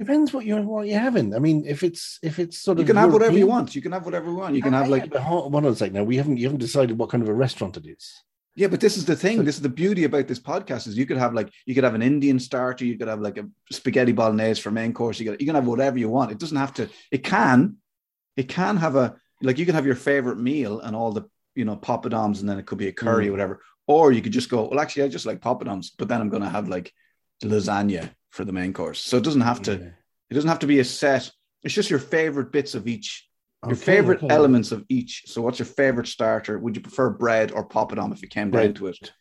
Depends what you're what you're having. I mean, if it's if it's sort You of you can have whatever you want. You can have whatever you want. You can have Ah, like yeah, hold- one on a sec. Now we haven't you haven't decided what kind of a restaurant it is. Yeah, but this is the thing. This is the beauty about this podcast is you could have like you could have an Indian starter, you could have like a spaghetti bolognese for main course. You could you can have whatever you want. It doesn't have to. It can, it can have a like you can have your favorite meal and all the you know poppadoms, and then it could be a curry Mm. or whatever. Or you could just go. Well, actually, I just like poppadoms, but then I'm going to have like lasagna for the main course. So it doesn't have to. Yeah. It doesn't have to be a set. It's just your favorite bits of each your Okay, favorite okay. elements of each. So, what's your favorite starter? Would you prefer bread or poppadom if it came down Bread. to it?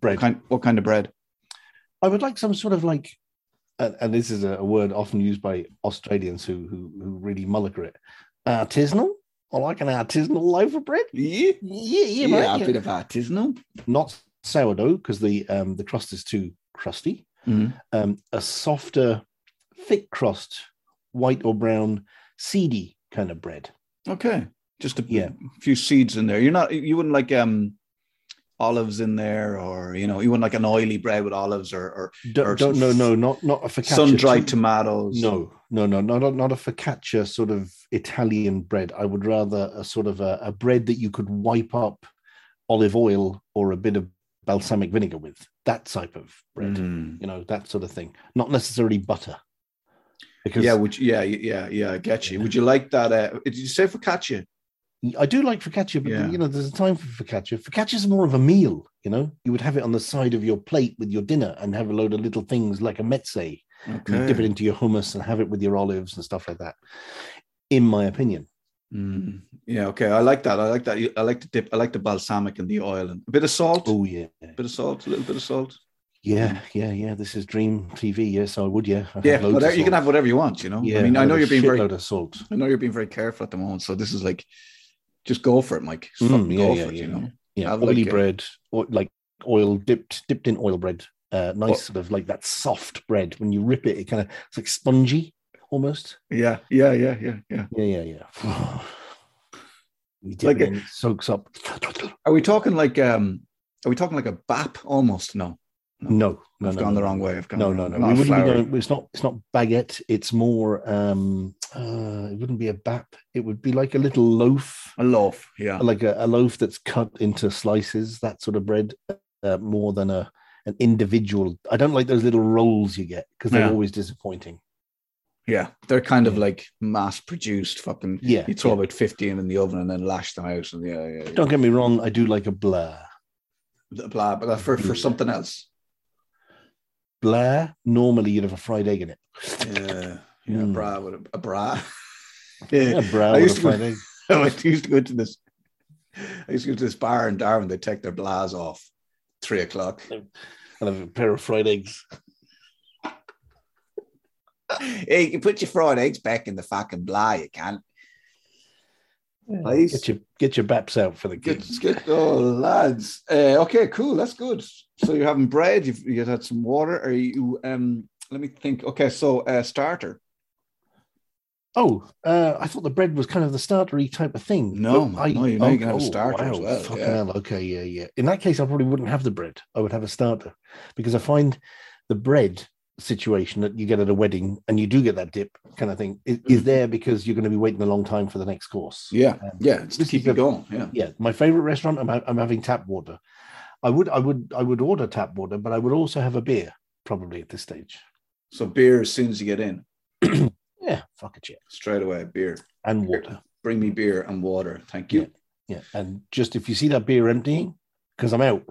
bread. What kind, what kind of bread? I would like some sort of like, and, and this is a, word often used by Australians who who, who really mulliker it. Artisanal. I like an artisanal loaf of bread. Yeah, Yeah, yeah, yeah, mate, a yeah. bit of artisanal. Not sourdough because the um the crust is too crusty. Um, a softer, thick crust, white or brown, seedy kind of bread. Okay, just a Yeah. few seeds in there. You're not. You wouldn't like um olives in there, or you know, you wouldn't like an oily bread with olives or, or Don't, Or don't no no not not a focaccia. sun dried tomatoes. No, no, no, not a, not a focaccia sort of Italian bread. I would rather a sort of a, a bread that you could wipe up olive oil or a bit of balsamic vinegar with. That type of bread, Mm. you know, that sort of thing. Not necessarily butter. Because Yeah, would you, yeah, yeah, yeah. I get you. Would you like that? Uh, did you say focaccia? I do like focaccia, but Yeah. you know, there's a time for focaccia. Focaccia is more of a meal. You know, you would have it on the side of your plate with your dinner and have a load of little things like a mezze. And you dip it into your hummus and have it with your olives and stuff like that. In my opinion. Mm, yeah, okay. I like that. I like that. I like the dip. I like the balsamic and the oil and a bit of salt. Oh yeah, bit of salt, a little bit of salt. yeah, yeah, yeah. This is Dream TV. Yes, I would. Yeah, I'd Yeah, whatever, you can have whatever you want. You know. Yeah, I mean, I know you're being very. of salt. I know you're being very careful at the moment. So this is like, just go for it, Mike. Just Mm, yeah, go yeah, for it. yeah, You know. Yeah, Have oily like bread, or like oil dipped, dipped in oil bread. Uh, nice Oh. sort of like that soft bread. When you rip it, it kind of it's like spongy almost. Yeah, yeah, yeah, yeah, yeah. Yeah, yeah, yeah. You dip Like it in, it soaks up. Are we talking like um? Are we talking like a bap almost? No, No, no, I've no, gone no, the wrong way. I've gone No, no, no. We wouldn't be going, it's not. It's not baguette. It's more. um uh It wouldn't be a bap. It would be like a little loaf, a loaf. Yeah, like a, a loaf that's cut into slices. That sort of bread, uh, more than a an individual. I don't like those little rolls you get because they're Yeah. always disappointing. Yeah. They're kind of like mass produced. Fucking. Yeah, You throw yeah. about fifteen in, the oven and then lash them out. And yeah, yeah. yeah. Don't get me wrong. I do like a blur. blah, but that's for for something else. Blur. Normally, you'd have a fried egg in it. Yeah, yeah, Mm. bra with a, a bra. Yeah, yeah, blur I with used a to go-. I used to go to this. I used to go to this bar in Darwin. They take their blas off, three o'clock. and have a pair of fried eggs. Hey, you can put your fried eggs back in the fucking blah. You can. Nice. Get your get your baps out for the Good, kids. good. Oh, lads. Uh, okay, cool. That's good. So you're having bread. You've you had some water. Are you? Um, let me think. Okay, so uh, starter. Oh, uh, I thought the bread was kind of the startery type of thing. No, But no, you know you can have a starter as well, Fucking yeah. hell. Okay, yeah, yeah. In that case, I probably wouldn't have the bread. I would have a starter because I find the bread situation that you get at a wedding and you do get that dip kind of thing is, is there because you're going to be waiting a long time for the next course. Yeah, Um, yeah. It's to keep a- going. Yeah. yeah my favorite restaurant i'm, I'm having tap water i would i would i would order tap water but i would also have a beer probably at this stage So beer as soon as you get in, yeah fuck it yeah straight away beer. and water Bring me beer and water. Thank you. yeah and just if you see that beer emptying because i'm out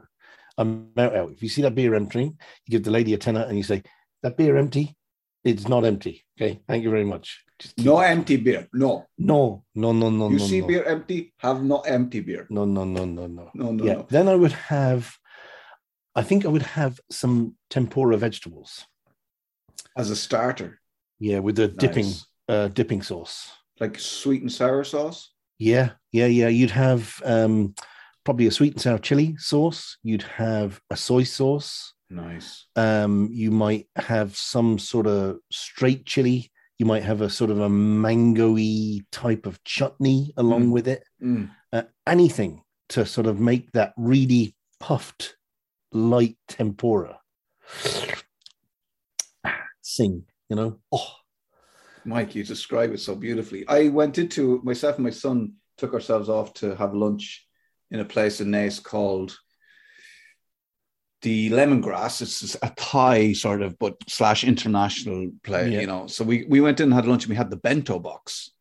i'm out out if you see that beer emptying you give the lady a tenner and you say that beer empty it's not empty okay thank you very much No it- empty beer. No. no no no no you no, see no. beer empty, have no empty beer. no no no no no No, no, yeah no. then i would have i think i would have some tempura vegetables As a starter. yeah with the dipping uh dipping sauce Like sweet and sour sauce. Yeah, yeah, yeah. You'd have um, probably a sweet and sour chili sauce. You'd have a soy sauce. Nice. Um, you might have some sort of straight chili. You might have a sort of a mangoey type of chutney along Mm. with it. Mm. Uh, anything to sort of make that really puffed, light tempura. Sing, you know. Oh, Mike, you describe it so beautifully. I went into myself and my son took ourselves off to have lunch in a place in Naas called the Lemongrass. It's a Thai sort of, but slash international play, Yeah. you know. So we, we went in and had lunch and we had the bento box.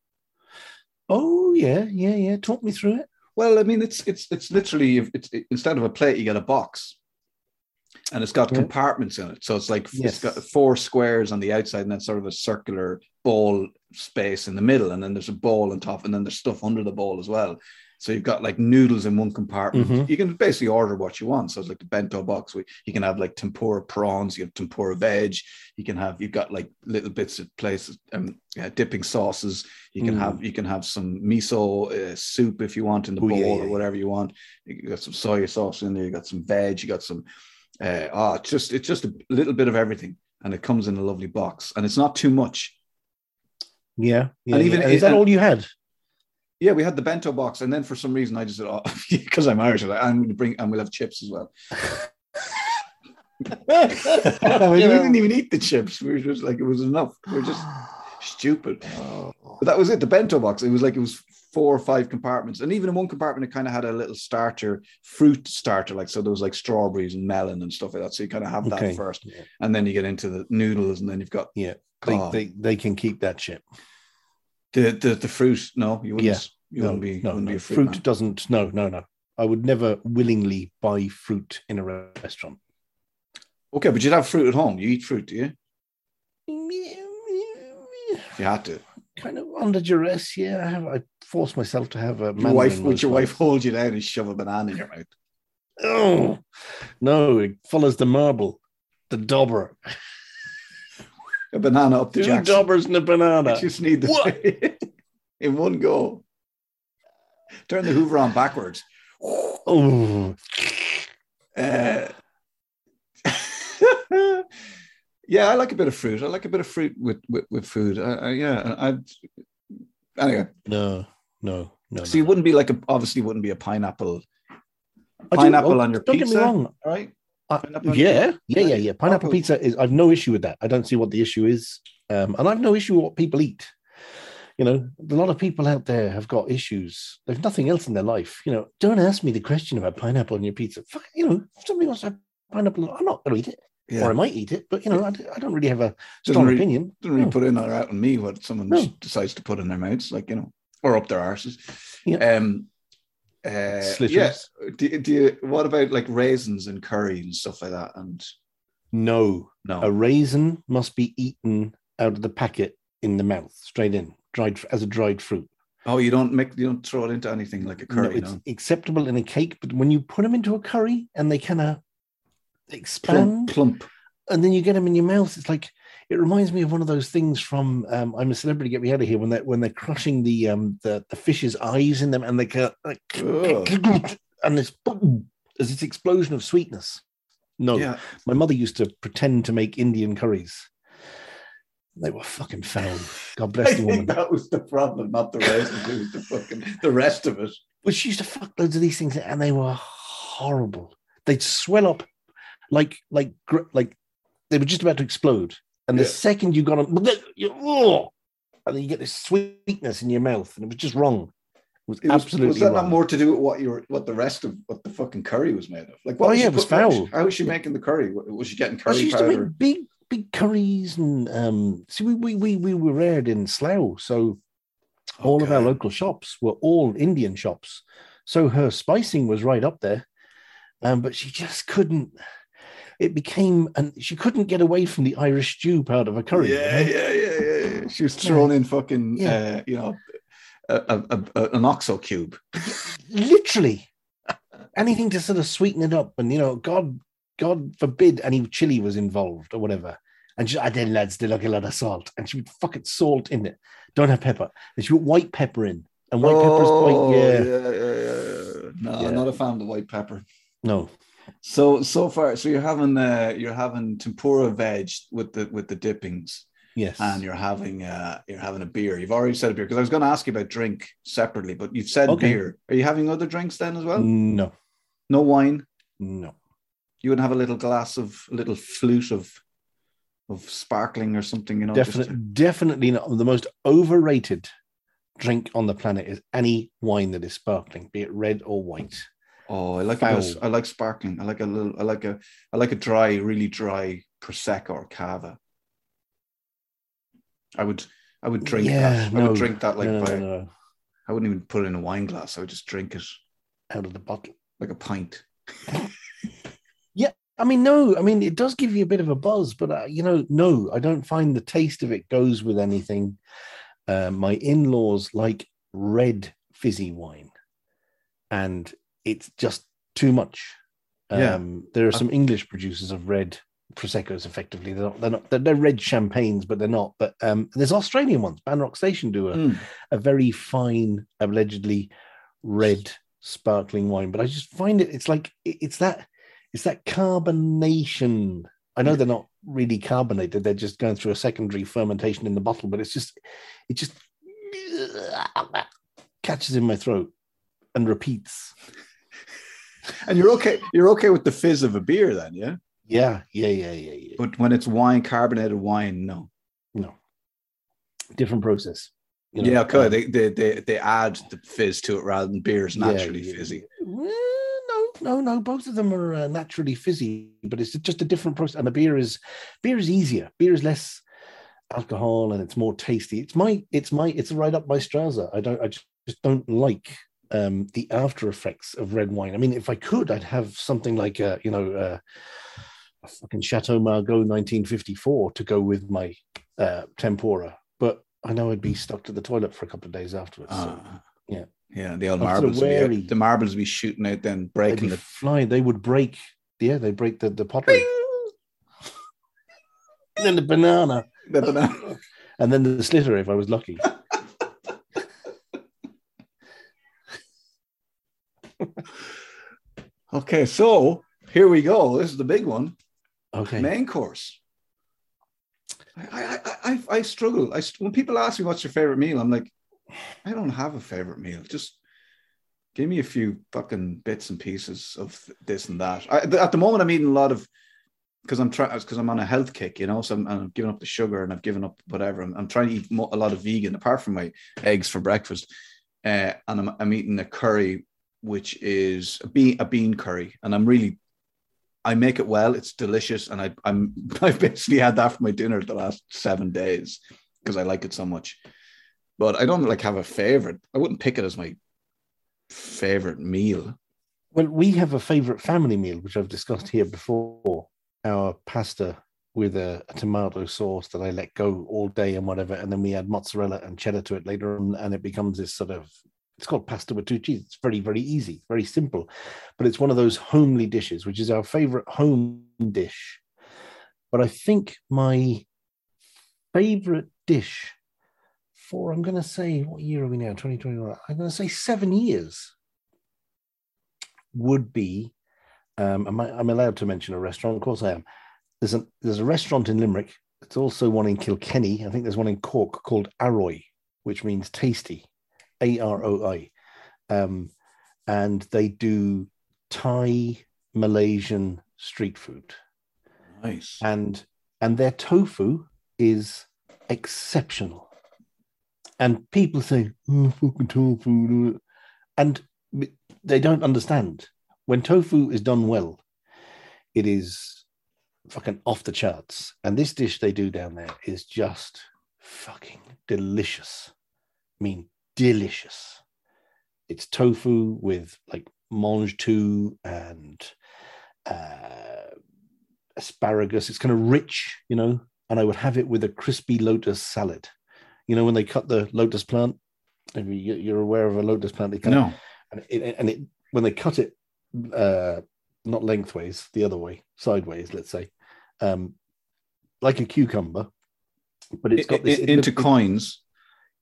oh yeah, yeah, yeah. Talk me through it. Well, I mean, it's it's it's literally it's it, instead of a plate, you get a box, and it's got Yeah. compartments in it. So it's like Yes. it's got four squares on the outside, and then sort of a circular bowl space in the middle, and then there's a bowl on top, and then there's stuff under the bowl as well. So you've got like noodles in one compartment. Mhm. You can basically order what you want. So it's like the bento box. We, you can have like tempura prawns, you have tempura veg. You can have you've got like little bits of places, um, yeah, dipping sauces. You can Mm. have you can have some miso uh, soup if you want in the Oh, bowl yeah, or yeah, yeah. whatever you want. You got some soy sauce in there. You got some veg. You got some. Uh, oh, it's just it's just a little bit of everything, and it comes in a lovely box, and it's not too much. Yeah, yeah. And even- yeah. is that all you had? Yeah, we had the bento box, and then for some reason I just said, "Oh, because I'm Irish, I'm going to bring, and we'll have chips as well." we didn't even eat the chips. We were just like, it was enough. We were just stupid. Oh. But that was it. The bento box. It was like it was four or five compartments, and even in one compartment, it kind of had a little starter, fruit starter, like so. There was like strawberries and melon and stuff like that. So you kind of have that Okay. first, Yeah. and then you get into the noodles, and then you've got Yeah, they, they they can keep that shit. The the, the fruit. No, you wouldn't. Yeah. You no, wouldn't be. no, wouldn't no. be a fruit. fruit doesn't. No, no, no. I would never willingly buy fruit in a restaurant. Okay, but you'd have fruit at home. You eat fruit, do you? If you had to. Kind of under duress, yeah. I have. I force myself to have a. Your wife, would your wife hold you down and shove a banana in your mouth? Oh no! It follows the marble, the dauber. A banana up the Two jackson. daubers and a banana. You just need the What? in one go. Turn the Hoover on backwards. Oh, Uh, yeah, I like a bit of fruit. I like a bit of fruit with with, with food. I, I, yeah, I. Anyway, no, no, no. so you wouldn't be like a obviously wouldn't be a pineapple. I do- Pineapple oh, on your don't pizza, Get me wrong. right? I- your yeah, pizza? yeah, yeah, yeah. Pineapple Oh. pizza is. I've no issue with that. I don't see what the issue is, um, and I've no issue with what people eat. You know, a lot of people out there have got issues. They've nothing else in their life. You know, don't ask me the question about pineapple on your pizza. Fuck, you know, if somebody wants to have pineapple, I'm not going to eat it, Yeah. or I might eat it, but you know, I don't really have a strong really- opinion. doesn't really No. put in or out on me what someone No. decides to put in their mouths, like you know, or up their arses. Yeah. Um, uh, yeah. Do, do you? What about like raisins and curry and stuff like that? And No, no, a raisin must be eaten out of the packet in the mouth, straight in, dried as a dried fruit. oh, you don't make you don't throw it into anything like a No, curry. it's No, acceptable in a cake, but when you put them into a curry and they kind of expand, Plump, plump. and then you get them in your mouth. It's like it reminds me of one of those things from um, I'm a Celebrity, Get Me Out of Here when they when they're crushing the um the, the fish's eyes in them, and they go like, and there's boom, there's this explosion of sweetness. No, Yeah. my mother used to pretend to make Indian curries. They were fucking foul. God bless the woman. that was the problem, not the raisins. It was the fucking the rest of it. But she used to fuck loads of these things, and they were horrible. They'd swell up like like like they were just about to explode. And the Yeah. second you got them, oh, and then you get this sweetness in your mouth, and it was just wrong. It was It was, absolutely was that wrong. not more to do with what your what the rest of what the fucking curry was made of? Like, Oh, what yeah, she it was what was foul. she- How was she making the curry? Was she getting Well, curry she used to make big big curries, and um, see, we we we, we were reared in Slough, so all of our local shops were all Indian shops. So her spicing was right up there. Um, but she just couldn't. It became, and she couldn't get away from the Irish stew part of a curry. you Yeah, know? yeah, yeah, yeah, yeah. She was throwing in fucking, Yeah. uh, you know, a, a, a, an oxo cube. Literally, anything to sort of sweeten it up. And you know, God, God forbid any chili was involved or whatever. And she, I did lads, did like a lot of salt, and she would fucking salt in it. Don't have pepper. And she put white pepper in, and white pepper is quite yeah. Oh, yeah, yeah, yeah. No, Yeah. I'm not a fan of the white pepper. No, So so far, so you're having uh, you're having tempura veg with the with the dippings, yes, and you're having uh, you're having a beer. You've already said a beer because I was going to ask you about drink separately, but you've said Okay. beer. Are you having other drinks then as well? no, No wine. no. You wouldn't have a little glass of a little flute of of sparkling or something, you know? Definitely, to- definitely not. The most overrated drink on the planet is any wine that is sparkling, be it red or white. Oh, I like a bit of- Foul. I like sparkling. I like a little. I like a. I like a dry, really dry prosecco or cava. I would. I would drink that. I would drink that like no, no, by. no, no. I wouldn't even put it in a wine glass. I would just drink it out of the bottle. like a pint. Yeah, I mean, no, I mean, it does give you a bit of a buzz, but uh, you know, no, I don't find the taste of it goes with anything. Uh, my in laws like red fizzy wine, and it's just too much. Yeah. Um, there are some English producers of red proseccos. Effectively, they're not. They're not. They're, they're red champagnes, but they're not. But um, there's Australian ones. Banrock Station do a, Mm. a very fine, allegedly red sparkling wine. But I just find it. It's like it- it's that. It's that carbonation. I know they're not really carbonated. They're just going through a secondary fermentation in the bottle. But it's just. It just catches in my throat and repeats. And you're okay. You're okay with the fizz of a beer, then, yeah. Yeah, yeah, yeah, yeah, yeah. But when it's wine, carbonated wine, no. No, different process. you know. yeah, okay. Um, They, they they they add the fizz to it rather than beer is Yeah, naturally yeah, fizzy. yeah. Eh, no, no, no. Both of them are uh, naturally fizzy, but it's just a different process. And a beer is beer is easier. Beer is less alcohol and it's more tasty. It's my, it's my, it's right up my Strasser. I don't, I just, just don't like um, the after effects of red wine. I mean, if I could, I'd have something like a, you know, uh, a fucking Chateau Margaux 1954 to go with my uh, tempura. But I know I'd be stuck to the toilet for a couple of days afterwards. so. Ah, yeah. yeah. The old I'm sort of marbles, would be out- the marbles would be shooting out, then breaking the fly. They would break. Yeah, they break the the pottery. and then the banana, the banana. and then the slitter if I was lucky. Okay, so here we go. This is the big one. Okay. Main course. I, I, I, I, struggle. I when people ask me what's your favorite meal, I'm like, I don't have a favorite meal. Just give me a few fucking bits and pieces of this and that. I, at the moment, I'm eating a lot of because I'm trying because I'm on a health kick, you know. So I'm, I'm giving up the sugar and I've given up whatever. I'm, I'm trying to eat mo- a lot of vegan, apart from my eggs for breakfast. Uh, and I'm, I'm eating a curry, which is a bean a bean curry, and I'm really I make it well. It's delicious, and I, I'm I've basically had that for my dinner the last seven days because I like it so much. But I don't like have a favorite. I wouldn't pick it as my favorite meal. Well, we have a favorite family meal, which I've discussed here before. Our pasta with a, a tomato sauce that I let go all day and whatever, and then we add mozzarella and cheddar to it later on, and it becomes this sort of. It's called pasta with two cheese. It's very, very easy, very simple, but it's one of those homely dishes, which is our favorite home dish. But I think my favorite dish for, I'm going to say, what year are we now? 2021. I'm going to say seven years would be. Um, am I, I'm allowed to mention a restaurant? Of course I am. There's a, there's a restaurant in Limerick. It's also one in Kilkenny. I think there's one in Cork called Aroi, which means tasty, A R O I. Um, and they do Thai Malaysian street food. Nice. And and their tofu is exceptional. And people say, oh, fucking tofu. And they don't understand. When tofu is done well, it is fucking off the charts. And this dish they do down there is just fucking delicious. I mean, delicious. It's tofu with like mange tout and uh, asparagus. It's kind of rich, you know, and I would have it with a crispy lotus salad. You know, when they cut the lotus plant, you're aware of a lotus plant, they cut it, No. and it, and it when they cut it, uh, not lengthways, the other way, sideways, let's say, um, like a cucumber, but it's got this it into it- coins.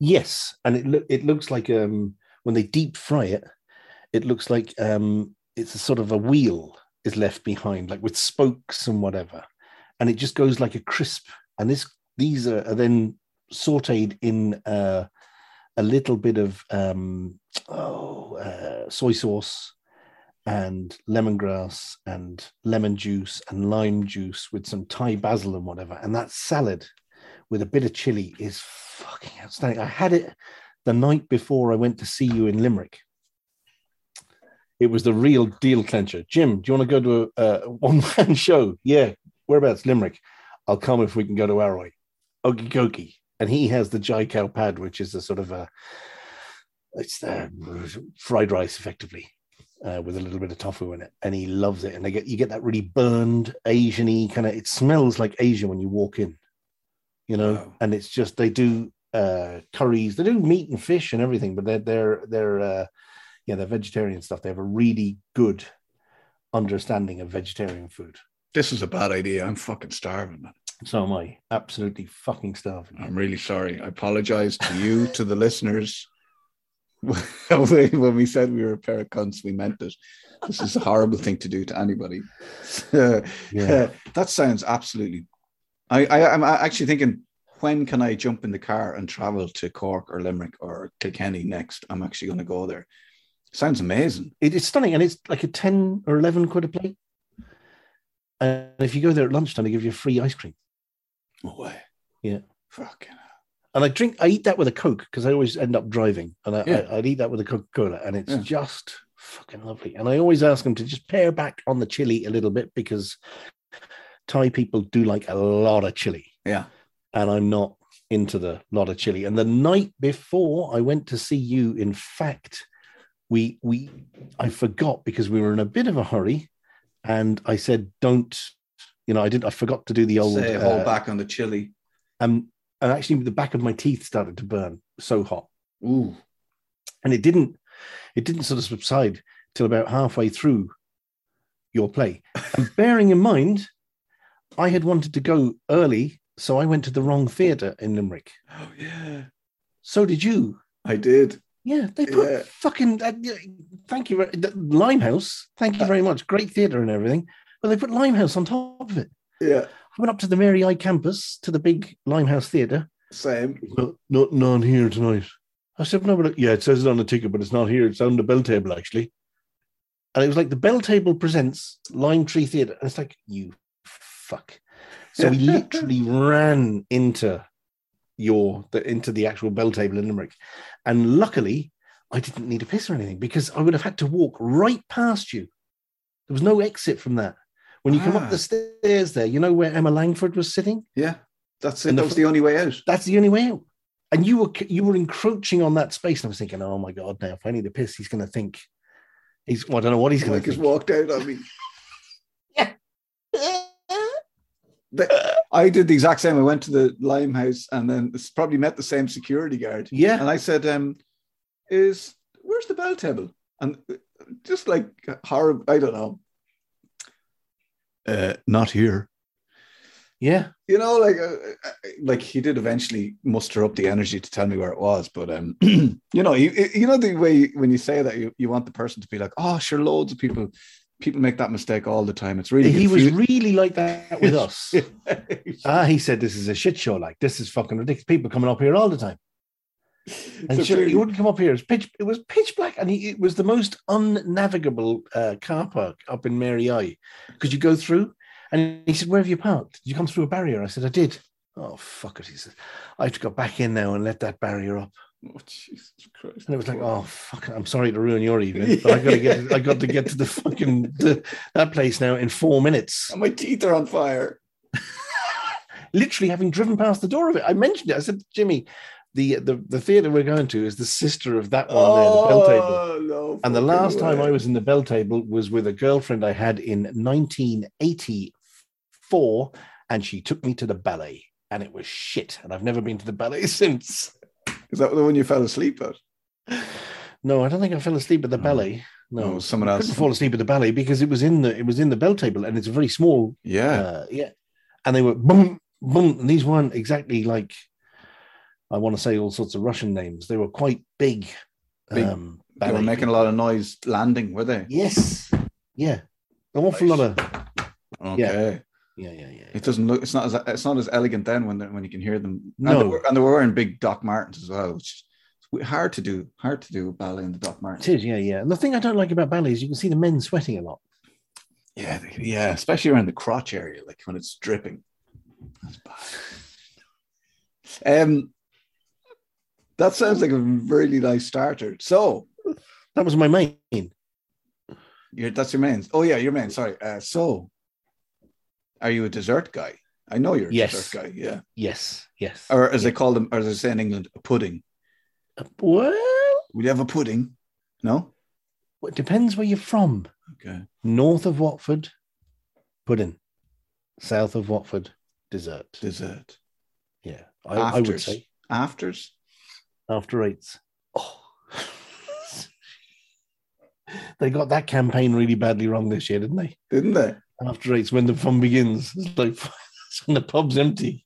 Yes, and it look it looks like um when they deep fry it, it looks like um it's a sort of a wheel is left behind, like with spokes and whatever, and it just goes like a crisp. And this these are, are then sautéed in uh, a little bit of um oh uh, soy sauce and lemongrass and lemon juice and lime juice with some Thai basil and whatever, and that salad with a bit of chili is fucking outstanding. I had it the night before I went to see you in Limerick. It was the real deal clencher. Jim, do you want to go to a, a one man show? Yeah. Whereabouts? Limerick. I'll come if we can go to Aroi. Okie dokie. And he has the Jai Cow Pad, which is a sort of a, it's uh, fried rice effectively. Uh, with a little bit of tofu in it, and he loves it. And they get you get that really burned Asian-y kind of. It smells like Asia when you walk in, you know. Wow. And it's just they do uh, curries, they do meat and fish and everything, but they're they're they're uh, yeah they're vegetarian stuff. They have a really good understanding of vegetarian food. This is a bad idea. I'm fucking starving. So am I. Absolutely fucking starving. I'm really sorry. I apologize to you, to the listeners. when we said we were a pair of cunts, we meant it. This is a horrible thing to do to anybody. Yeah. that sounds absolutely. I, I, I'm actually thinking, when can I jump in the car and travel to Cork or Limerick or Kilkenny next? I'm actually going to go there. Sounds amazing. It, it's stunning, and it's like a ten or eleven quid a plate. And if you go there at lunchtime, they give you free ice cream. No way. Yeah. Fucking. hell. And I drink, I eat that with a Coke because I always end up driving, and I, Yeah. I, I'd eat that with a Coca Cola, and it's Yeah. just fucking lovely. And I always ask them to just pare back on the chili a little bit because Thai people do like a lot of chili, Yeah. and I'm not into the lot of chili. And the night before I went to see you, in fact, we we I forgot because we were in a bit of a hurry, and I said, "Don't." You know, I did. I forgot to do the old. Say, hold uh, back on the chili. and and actually the back of my teeth started to burn so hot Ooh. and it didn't it didn't sort of subside till about halfway through your play and bearing in mind i had wanted to go early so i went to the wrong theatre in limerick Oh yeah. so did you I did. yeah they put Yeah. fucking uh, thank you limehouse thank you very much great theatre and everything but they put limehouse on top of it Yeah. i went up to the mary i campus to the big limehouse theatre Same. no, not none here tonight. I said, no, but yeah, it says it on the ticket, but it's not here. It's on the Belltable, actually. And it was like the Belltable presents Lime Tree Theatre. And it's like, you fuck. So we literally ran into your the, into the actual Belltable in Limerick. And luckily, I didn't need a piss or anything because I would have had to walk right past you. There was no exit from that. When you come Ah. up the stairs there, you know where Emma Langford was sitting? Yeah. That's it. And the That was the only way out. That's the only way out. And you were you were encroaching on that space. And I was thinking, oh my god, now if I need a piss, he's going to think he's. Well, I don't know what he's going to. just walked out on me. The- I did the exact same. I went to the Limehouse and then probably met the same security guard. Yeah, And I said, um, is where's the Belltable? And just like horrible, I don't know. uh, not here. Yeah, You know, like uh, uh, like he did eventually muster up the energy to tell me where it was, but um, you know, you you know the way when you say that you, you want the person to be like, oh, sure, loads of people people make that mistake all the time. It's really he was really like that with us. ah, he said this is a shit show. Like this is fucking ridiculous. People coming up here all the time. And So sure, he wouldn't come up here. It was pitch. It was pitch black, and he, it was the most unnavigable uh, car park up in Mary I, because you go through. And he said, "Where have you parked? Did you come through a barrier?" I said, "I did." Oh fuck it! He said, "I have to go back in now and let that barrier up." Oh, Jesus Christ. And it was like, "Oh fuck! I'm sorry to ruin your evening, but I got to get. I got to get to the fucking the, that place now in four minutes." And my teeth are on fire. literally having driven past the door of it. I mentioned it. I said, Jimmy, the the, the theatre we're going to is the sister of that one there, the bell oh, table. Oh, no. And the last time. I was in the Belltable was with a girlfriend I had in 1984, and she took me to the ballet, and it was shit. And I've never been to the ballet since. Is that the one you fell asleep at? No, I don't think I fell asleep at the Oh. ballet. No, was someone I else. couldn't fall asleep at the ballet because it was in the it was in the Belltable, and it's a very small Yeah. uh, yeah. And they were boom, boom. And these weren't exactly like, I want to say all sorts of Russian names. They were quite big. Big. Um, they were making a lot of noise landing, were they? Yes. Yeah. An awful Nice. lot of. Okay. Yeah, yeah, yeah. Yeah. It doesn't look. It's not as. It's not as elegant then when when you can hear them. And they No. were, and they were wearing big Doc Martens as well, which is hard to do. Hard to do ballet in the Doc It Martens. is, yeah, yeah. And the thing I don't like about ballet is you can see the men sweating a lot. Yeah, they- yeah, especially around the crotch area, like when it's dripping. That's bad. Um, that sounds like a really nice starter. So, That was my main. You're, that's your main. Oh yeah, your main. Sorry. Uh, so, are you a dessert guy? I know you're a Yes. dessert guy. Yeah. Yes, yes. Or as they call them, or as they say in England, a pudding. Well, Would you have a pudding? No. Well, it depends where you're from. Okay. North of Watford, pudding. South of Watford, dessert. Dessert. Yeah, I, I would say Afters. after eights. Oh. they got that campaign really badly wrong this year, didn't they? Didn't they? After eights, when the fun begins, it's like when the pub's empty.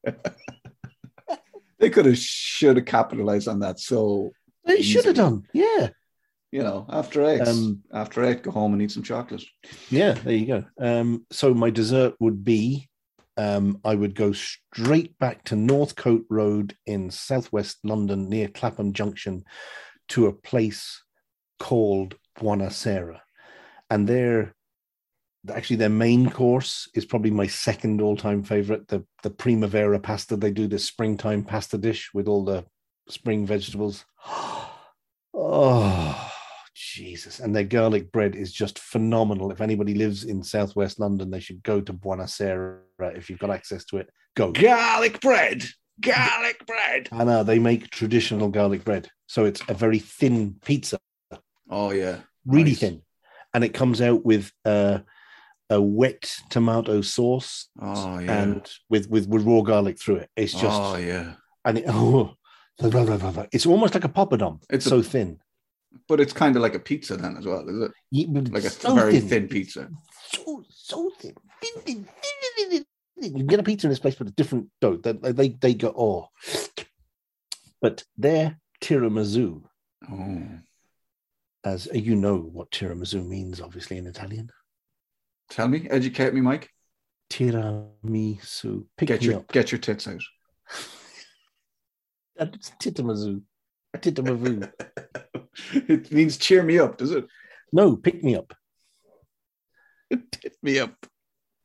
They could have should have capitalized on that. So They should have done. Yeah, you know, after eight, Um, after eight, go home and eat some chocolate. yeah. There you go. Um, so my dessert would be, um, I would go straight back to Northcote Road in southwest London, near Clapham Junction, to a place called Buonasera, and their actually their main course is probably my second all-time favorite the the primavera pasta. They do this springtime pasta dish with all the spring vegetables. Oh jesus. And their garlic bread is just phenomenal. If anybody lives in southwest london they should go to buonasera if you've got access to it. Go. Garlic bread. Garlic bread. i know they make traditional garlic bread. So it's a very thin pizza. Oh yeah. really Nice. thin. And it comes out with uh, a wet tomato sauce Oh yeah. and with, with with raw garlic through it. It's just oh yeah. and it, oh, blah, blah, blah, it's almost like a poppadom. It's It's a- so thin, But it's kind of like a pizza then as well, is it? Yeah, but Like a so very thin pizza. so so thin. Thin, thin, thin, thin, thin, thin. You get a pizza in this place with a different dough. They they, they, they go oh, but their tiramisu, Oh. as you know what tiramisu means, obviously in Italian. Tell me, educate me, Mike. Tiramisu. Pick Get me your up. get your tits out. That's Titamazu. Titamavu. it means cheer me up, does it? No, pick me up. Tit me up.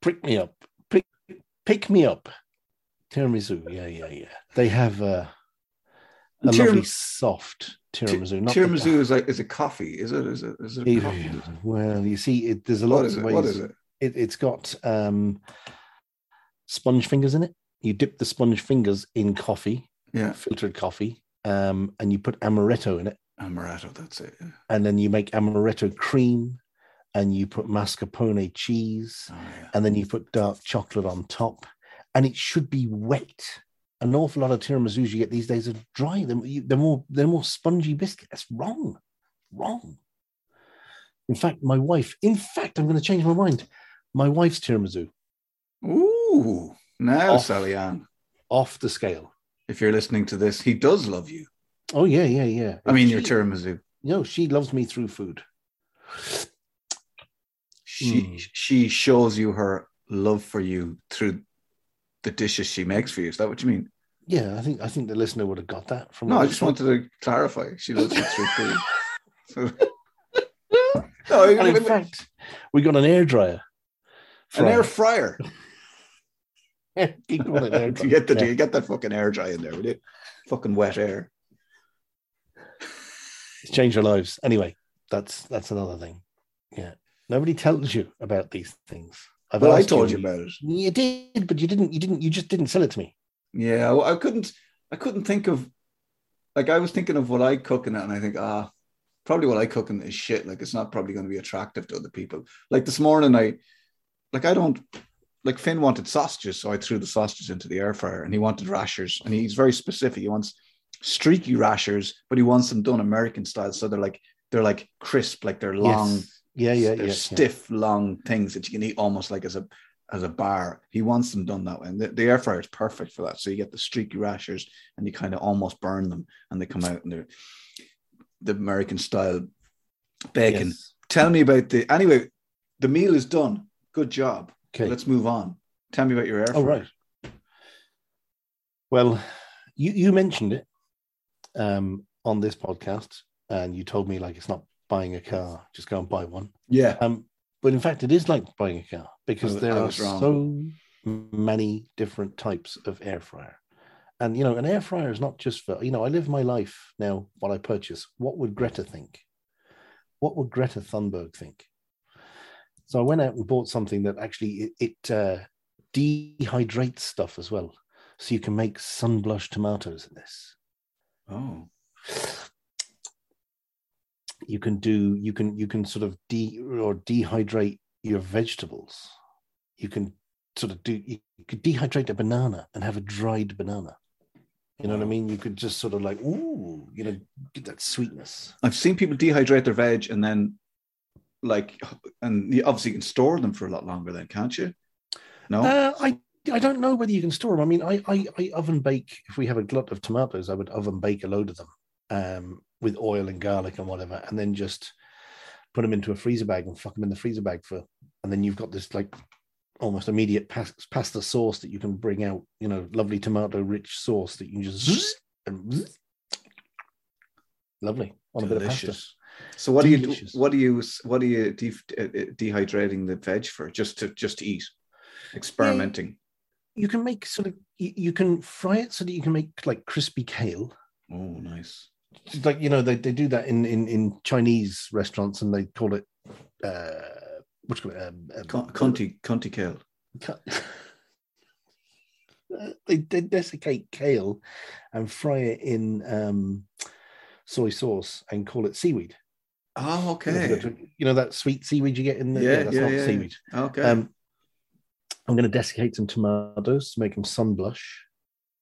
Prick me up. Pick, pick me up. Tiramisu. Yeah, yeah, yeah. They have uh, a Tiram- lovely soft tiramisu. not the- Tiramisu is like is it coffee? Is it? Is it? Is it? a coffee? Well, you see, it, there's a lot of it? ways. What is it? It, it's got um, sponge fingers in it. You dip the sponge fingers in coffee, Yeah, filtered coffee, um, and you put amaretto in it. amaretto. That's it. Yeah. And then you make amaretto cream, and you put mascarpone cheese. Oh, yeah. and then you put dark chocolate on top, and it should be wet. An awful lot of tiramisus you get these days are dry. They're, they're more they're more spongy biscuit. That's wrong, wrong. In fact, my wife. In fact, I'm going to change my mind. My wife's tiramisu Ooh, now Off. Sally Ann, off the scale. if you're listening to this, he does love you. Oh yeah, yeah, yeah. I mean, your She- tiramisu. No, she loves me through food. She Hmm. she shows you her love for you through the dishes she makes for you. Is that what you mean? Yeah, I think I think the listener would have got that from. No, I just wanted to clarify. She loves through food. So- no, And in fact, we got an air dryer. an air fryer. It air Do you get the do you get that fucking air dry in there, will you? Fucking wet air. It's changed our lives. Anyway, that's that's another thing. Yeah, nobody tells you about these things. I've Well, I told you about it. You did, but you didn't. You didn't. You just didn't sell it to me. Yeah, I, I couldn't. I couldn't think of. Like I was thinking of what I cook in it, and I think ah, probably what I cook in is shit. Like it's not probably going to be attractive to other people. Like this morning, I, like I don't. Like Finn wanted sausages, so I threw the sausages into the air fryer, and he wanted rashers, and he's very specific. He wants streaky rashers, but he wants them done American style, so they're like they're like crisp, like they're long, Yes. Yeah, yeah, they're yeah. stiff, long things that you can eat almost like as a as a bar. He wants them done that way, and the, the air fryer is perfect for that. So you get the streaky rashers, and you kind of almost burn them, and they come out and they're the American style bacon. Yes. Tell me about the anyway. The meal is done. Good job. Okay. Let's move on. Tell me about your air fryer. Oh right. Well, you you mentioned it um, on this podcast, and you told me like it's not buying a car; just go and buy one. Yeah. Um, but in fact, it is like buying a car because was- there are so many different types of air fryer. And you know, an air fryer is not just for you know. I live my life now. What I purchase. What would Greta think? What would Greta Thunberg think? So I went out and bought something that actually it, it uh, dehydrates stuff as well, so you can make sun blush tomatoes in this Oh. You can do you can you can sort of de or dehydrate your vegetables you can sort of do you could dehydrate a banana and have a dried banana you know what i mean you could just sort of like ooh you know get that sweetness I've seen people dehydrate their veg and then, like, and you obviously can store them for a lot longer. Then can't you? No. uh, i i don't know whether you can store them i mean I, I i oven bake if we have a glut of tomatoes i would oven bake a load of them um with oil and garlic and whatever and then just put them into a freezer bag and fuck them in the freezer bag for and then you've got this like almost immediate pas- pasta sauce that you can bring out you know lovely tomato rich sauce that you can just lovely on a bit of pasta Delicious. So what do you Delicious. what do you what do you de- uh, uh, dehydrating the veg for? Just to just to eat, experimenting. you can make sort of you, you can fry it so that you can make like crispy kale Oh, nice. Like you know they, they do that in, in in chinese restaurants and they call it uh what's called um, um, Con- Cunty cunty kale. they, they desiccate kale and fry it in um, soy sauce and call it seaweed. Oh, You know, if you okay. You know that sweet seaweed you get in the Yeah, that's yeah, not yeah. seaweed. Okay. Um, I'm going to desiccate some tomatoes to make them sun blush.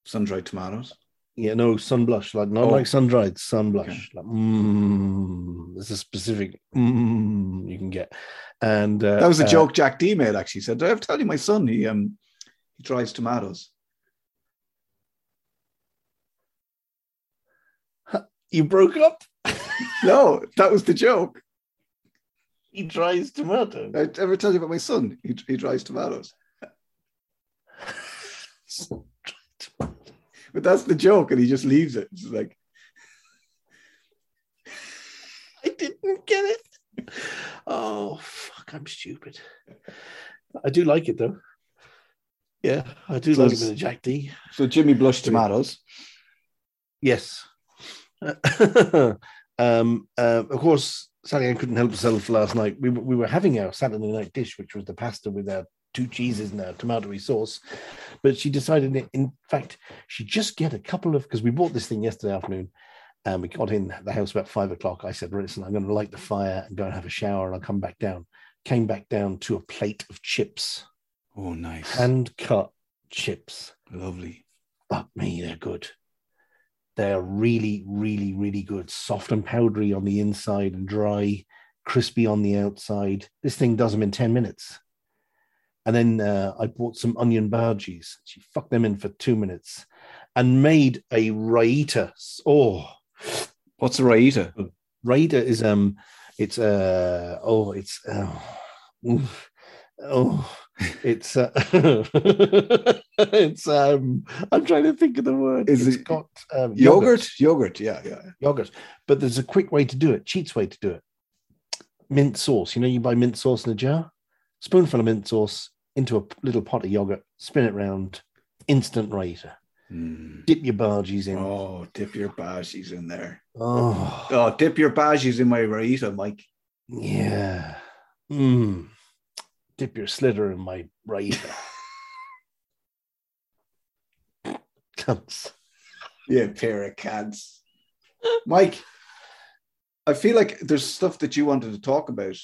Sun dried tomatoes. Yeah, no sun blush, like not Oh. like sun dried, sun blush. Okay. Like, mm, there's a specific mm, you can get, and uh, That was a uh, joke Jack Dee made. Actually, he said, "Did I ever tell you my son? He um he dries tomatoes." You broke up. No, that was the joke. he dries tomatoes. I ever tell you about my son? He, he dries tomatoes. But that's the joke, and he just leaves it. It's like, I didn't get it. Oh fuck! I'm stupid. I do like it though. Yeah, I do So like a bit of Jack Dee. so Jimmy Blush tomatoes. Yes. um, uh, of course, Sally Ann couldn't help herself last night. We, were- we were having our Saturday night dish, which was the pasta with our two cheeses and our tomatoey sauce. But she decided, in- in fact, she just get a couple of, because we bought this thing yesterday afternoon and we got in the house about five o'clock. I said, listen, I'm going to light the fire and go and have a shower and I'll come back down. Came back down to a plate of chips, Oh, nice. hand cut chips Lovely. fuck me, they're good. They're really, really, really good. Soft and powdery on the inside and dry, crispy on the outside. This thing does them in 10 minutes. And then uh, I bought some onion bhajis. She fucked them in for two minutes and made a raita. Oh, What's a raita? raita is um, it's uh, oh, it's oh, oh, it's uh, it's um, I'm trying to think of the word. Is It's it got um, Yogurt? Yogurt, yeah, yeah. yogurt. But there's a quick way to do it, cheats way to do it. Mint sauce. You know, you buy mint sauce in a jar, spoonful of mint sauce into a little pot of yogurt, spin it round, instant raita. Mm. Dip your bhajis in. Oh, dip your bhajis in there. Oh, Oh, dip your bhajis in my raita, Mike. yeah. Mm. Dip your slitter in my raita. Cunts. Yeah, pair of cats. Mike, I feel like there's stuff that you wanted to talk about,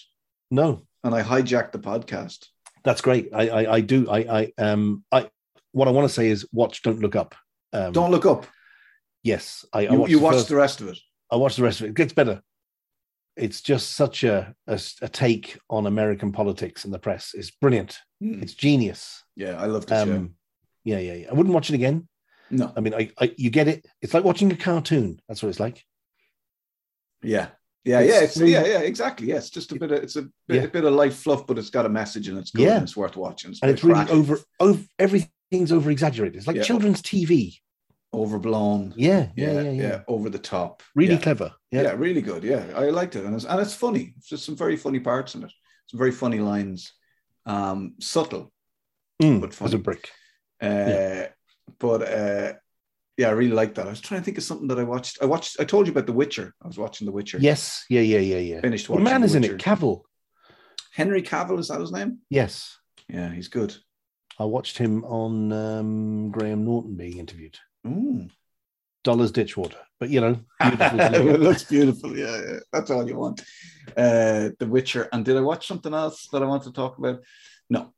No, and I hijacked the podcast. That's great. I, I, I do. I, I, um, I. What I want to say is, watch. Don't look up. Um, Don't look up. Yes, I, I You, watched you the watched the rest of it. I watched the rest of it. It gets better. It's just such a, a, a take on American politics and the press. It's brilliant. Mm. It's genius. Yeah, I loved it. Um, yeah, yeah, yeah. I wouldn't watch it again. No, I mean, I, I you get it. It's like watching a cartoon. That's what it's like. yeah, yeah, It's yeah. It's yeah, yeah, exactly. Yeah, it's just a bit of it's a bit, Yeah. a bit of light fluff, but it's got a message and it's good Yeah. and it's worth watching. It's And it's really over over everything's over exaggerated. It's like Yeah. children's TV. overblown. Yeah, Yeah, yeah, yeah, over the top. Really clever. Yeah. Yeah. really good. Yeah, I liked it, and it's and it's funny. It's just some very funny parts in it. Some very funny lines. Um, subtle, Mm, But as a brick. uh, but uh, yeah, I really like that. I was trying to think of something that I watched. I watched. I told you about The Witcher. I was watching The Witcher. Yes. Yeah. Yeah. Yeah. Yeah. finished watching. The man The is in it. Cavill. Henry Cavill is that his name? Yes. Yeah, he's good. I watched him on um, Graham Norton being interviewed. Ooh. Dollars Ditchwater. But you know, beautiful. it looks beautiful. Yeah, yeah, that's all you want. Uh, the Witcher. And did I watch something else that I want to talk about? No,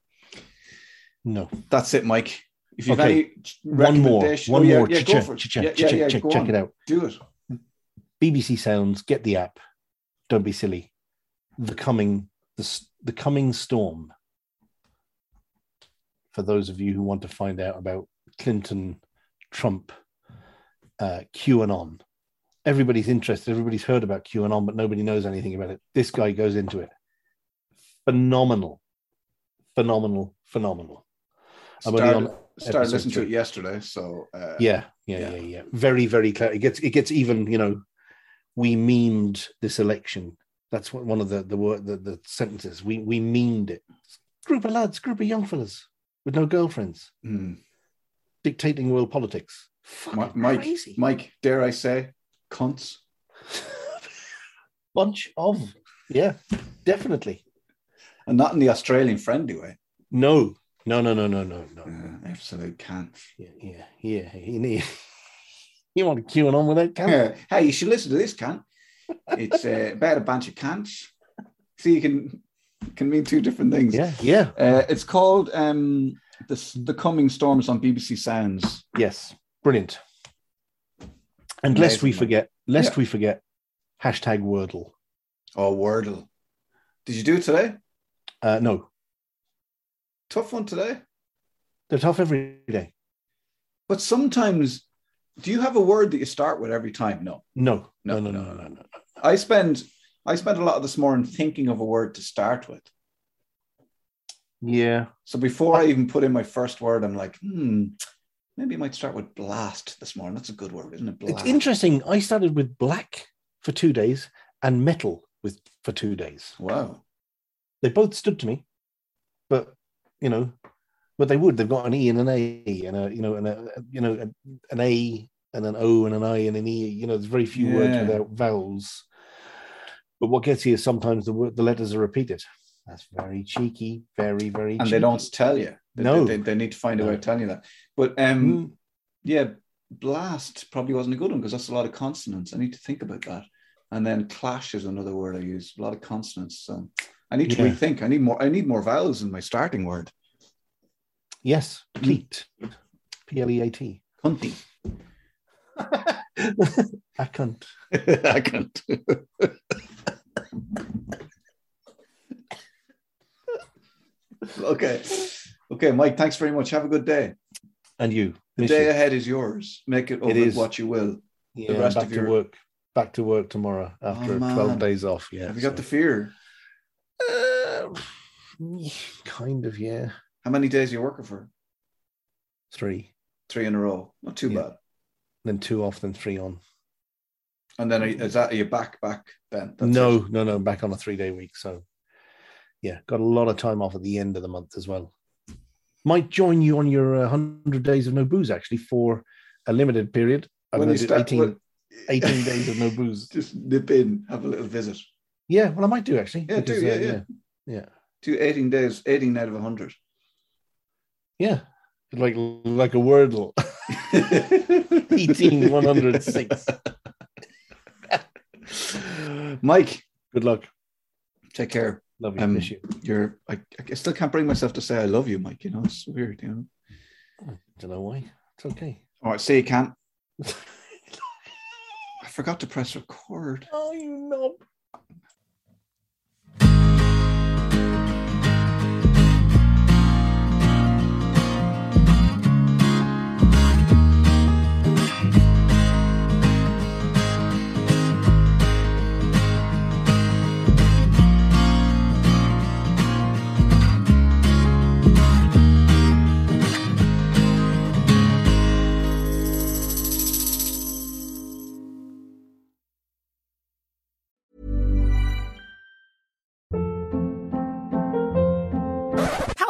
no. that's it, Mike. If you've Okay. any One more. recommendation- One oh, yeah, more. yeah, go Check, for it. check, Yeah, yeah, check, check, on. it out. Do it. BBC Sounds. Get the app. Don't be silly. The coming. The the coming storm. For those of you who want to find out about Clinton, Trump, uh, QAnon. Everybody's interested. Everybody's heard about QAnon, but nobody knows anything about it. This guy goes into it. Phenomenal, phenomenal, phenomenal. I'm only Started, on started listening to it yesterday. So uh, yeah, yeah, Yeah. yeah, yeah. Very, very clear. It gets it gets even. You know, we memed this election. That's what one of the the word the, the sentences. We we memed it. Group of lads, group of young fellas with no girlfriends, hmm. dictating world politics. Fucking Mike, crazy. Mike, dare I say, cunts. Bunch of yeah, definitely. And not in the Australian friendly way. No, no, no, no, no, no, no. Uh, absolute can. Yeah, yeah, yeah. You need. You want to queuing on with that, can Uh, hey, you should listen to this, can. It's uh, about a bunch of cants. See, you can can mean two different things. Yeah, yeah. Uh, it's called um, the the coming storms on BBC Sounds. Yes, brilliant. And lest we forget, lest Yeah. we forget, hashtag Wordle. Oh, Wordle. Did you do it today? Uh, no, Tough one today. they're tough every day. But sometimes, do you have a word that you start with every time? No. No, No, no, no, no, no, no, no. I spend I spent a lot of this morning thinking of a word to start with. Yeah, So before I even put in my first word, I'm like, hmm, maybe I might start with blast this morning. That's a good word, isn't it? Blast. it's interesting. I started with black for two days and metal with for two days. Wow. They both stood to me, but you know, but they would. They've got an E and an A, and a you know, and a you know, an A and an O and an I and an E. You know, there's very few words without vowels. But what gets you is sometimes the word, the letters are repeated. That's very cheeky, very very. And cheeky. they don't tell you. They, No. They, they need to find a way No. of telling you that. But um, Mm, yeah, blast probably wasn't a good one because that's a lot of consonants. I need to think about that. And then clash is another word I use. A lot of consonants. So I need to Yeah. rethink. I need more. I need more vowels in my starting word. yes, hmm. pleat, P L E A T. Cunty. I can't. I can't. okay. Okay, Mike, thanks very much. Have a good day. And you. The day you. ahead is yours. Make it It is. what you will. Yeah, rest back of to work. Back to work tomorrow after Oh, 12 days off. Yeah. Have you got the fear? Uh, kind of, yeah. How many days are you working for? Three. Three in a row. Not too Yeah. bad. Then two off, then three on. And then are you, is that are you back back then? That's no, it. no, no. Back on a three day week. So, yeah, got a lot of time off at the end of the month as well. Might join you on your uh, 100 days of no booze actually for a limited period. I'm When you start 18, with- 18 days of no booze. Just nip in, have a little visit. Yeah, well, I might do actually. Yeah, do, yeah, yeah. yeah. Yeah. Do 18 days, 18 out of 100. Yeah. Like, like a Wordle. 18, 106. Mike, Good luck. take care. Love you. Um, Miss you. You're I, I still can't bring myself to say I love you, Mike. You know, it's weird, you know. Don't know why. It's okay. All right, say you can't. I forgot to press record. oh, you knob.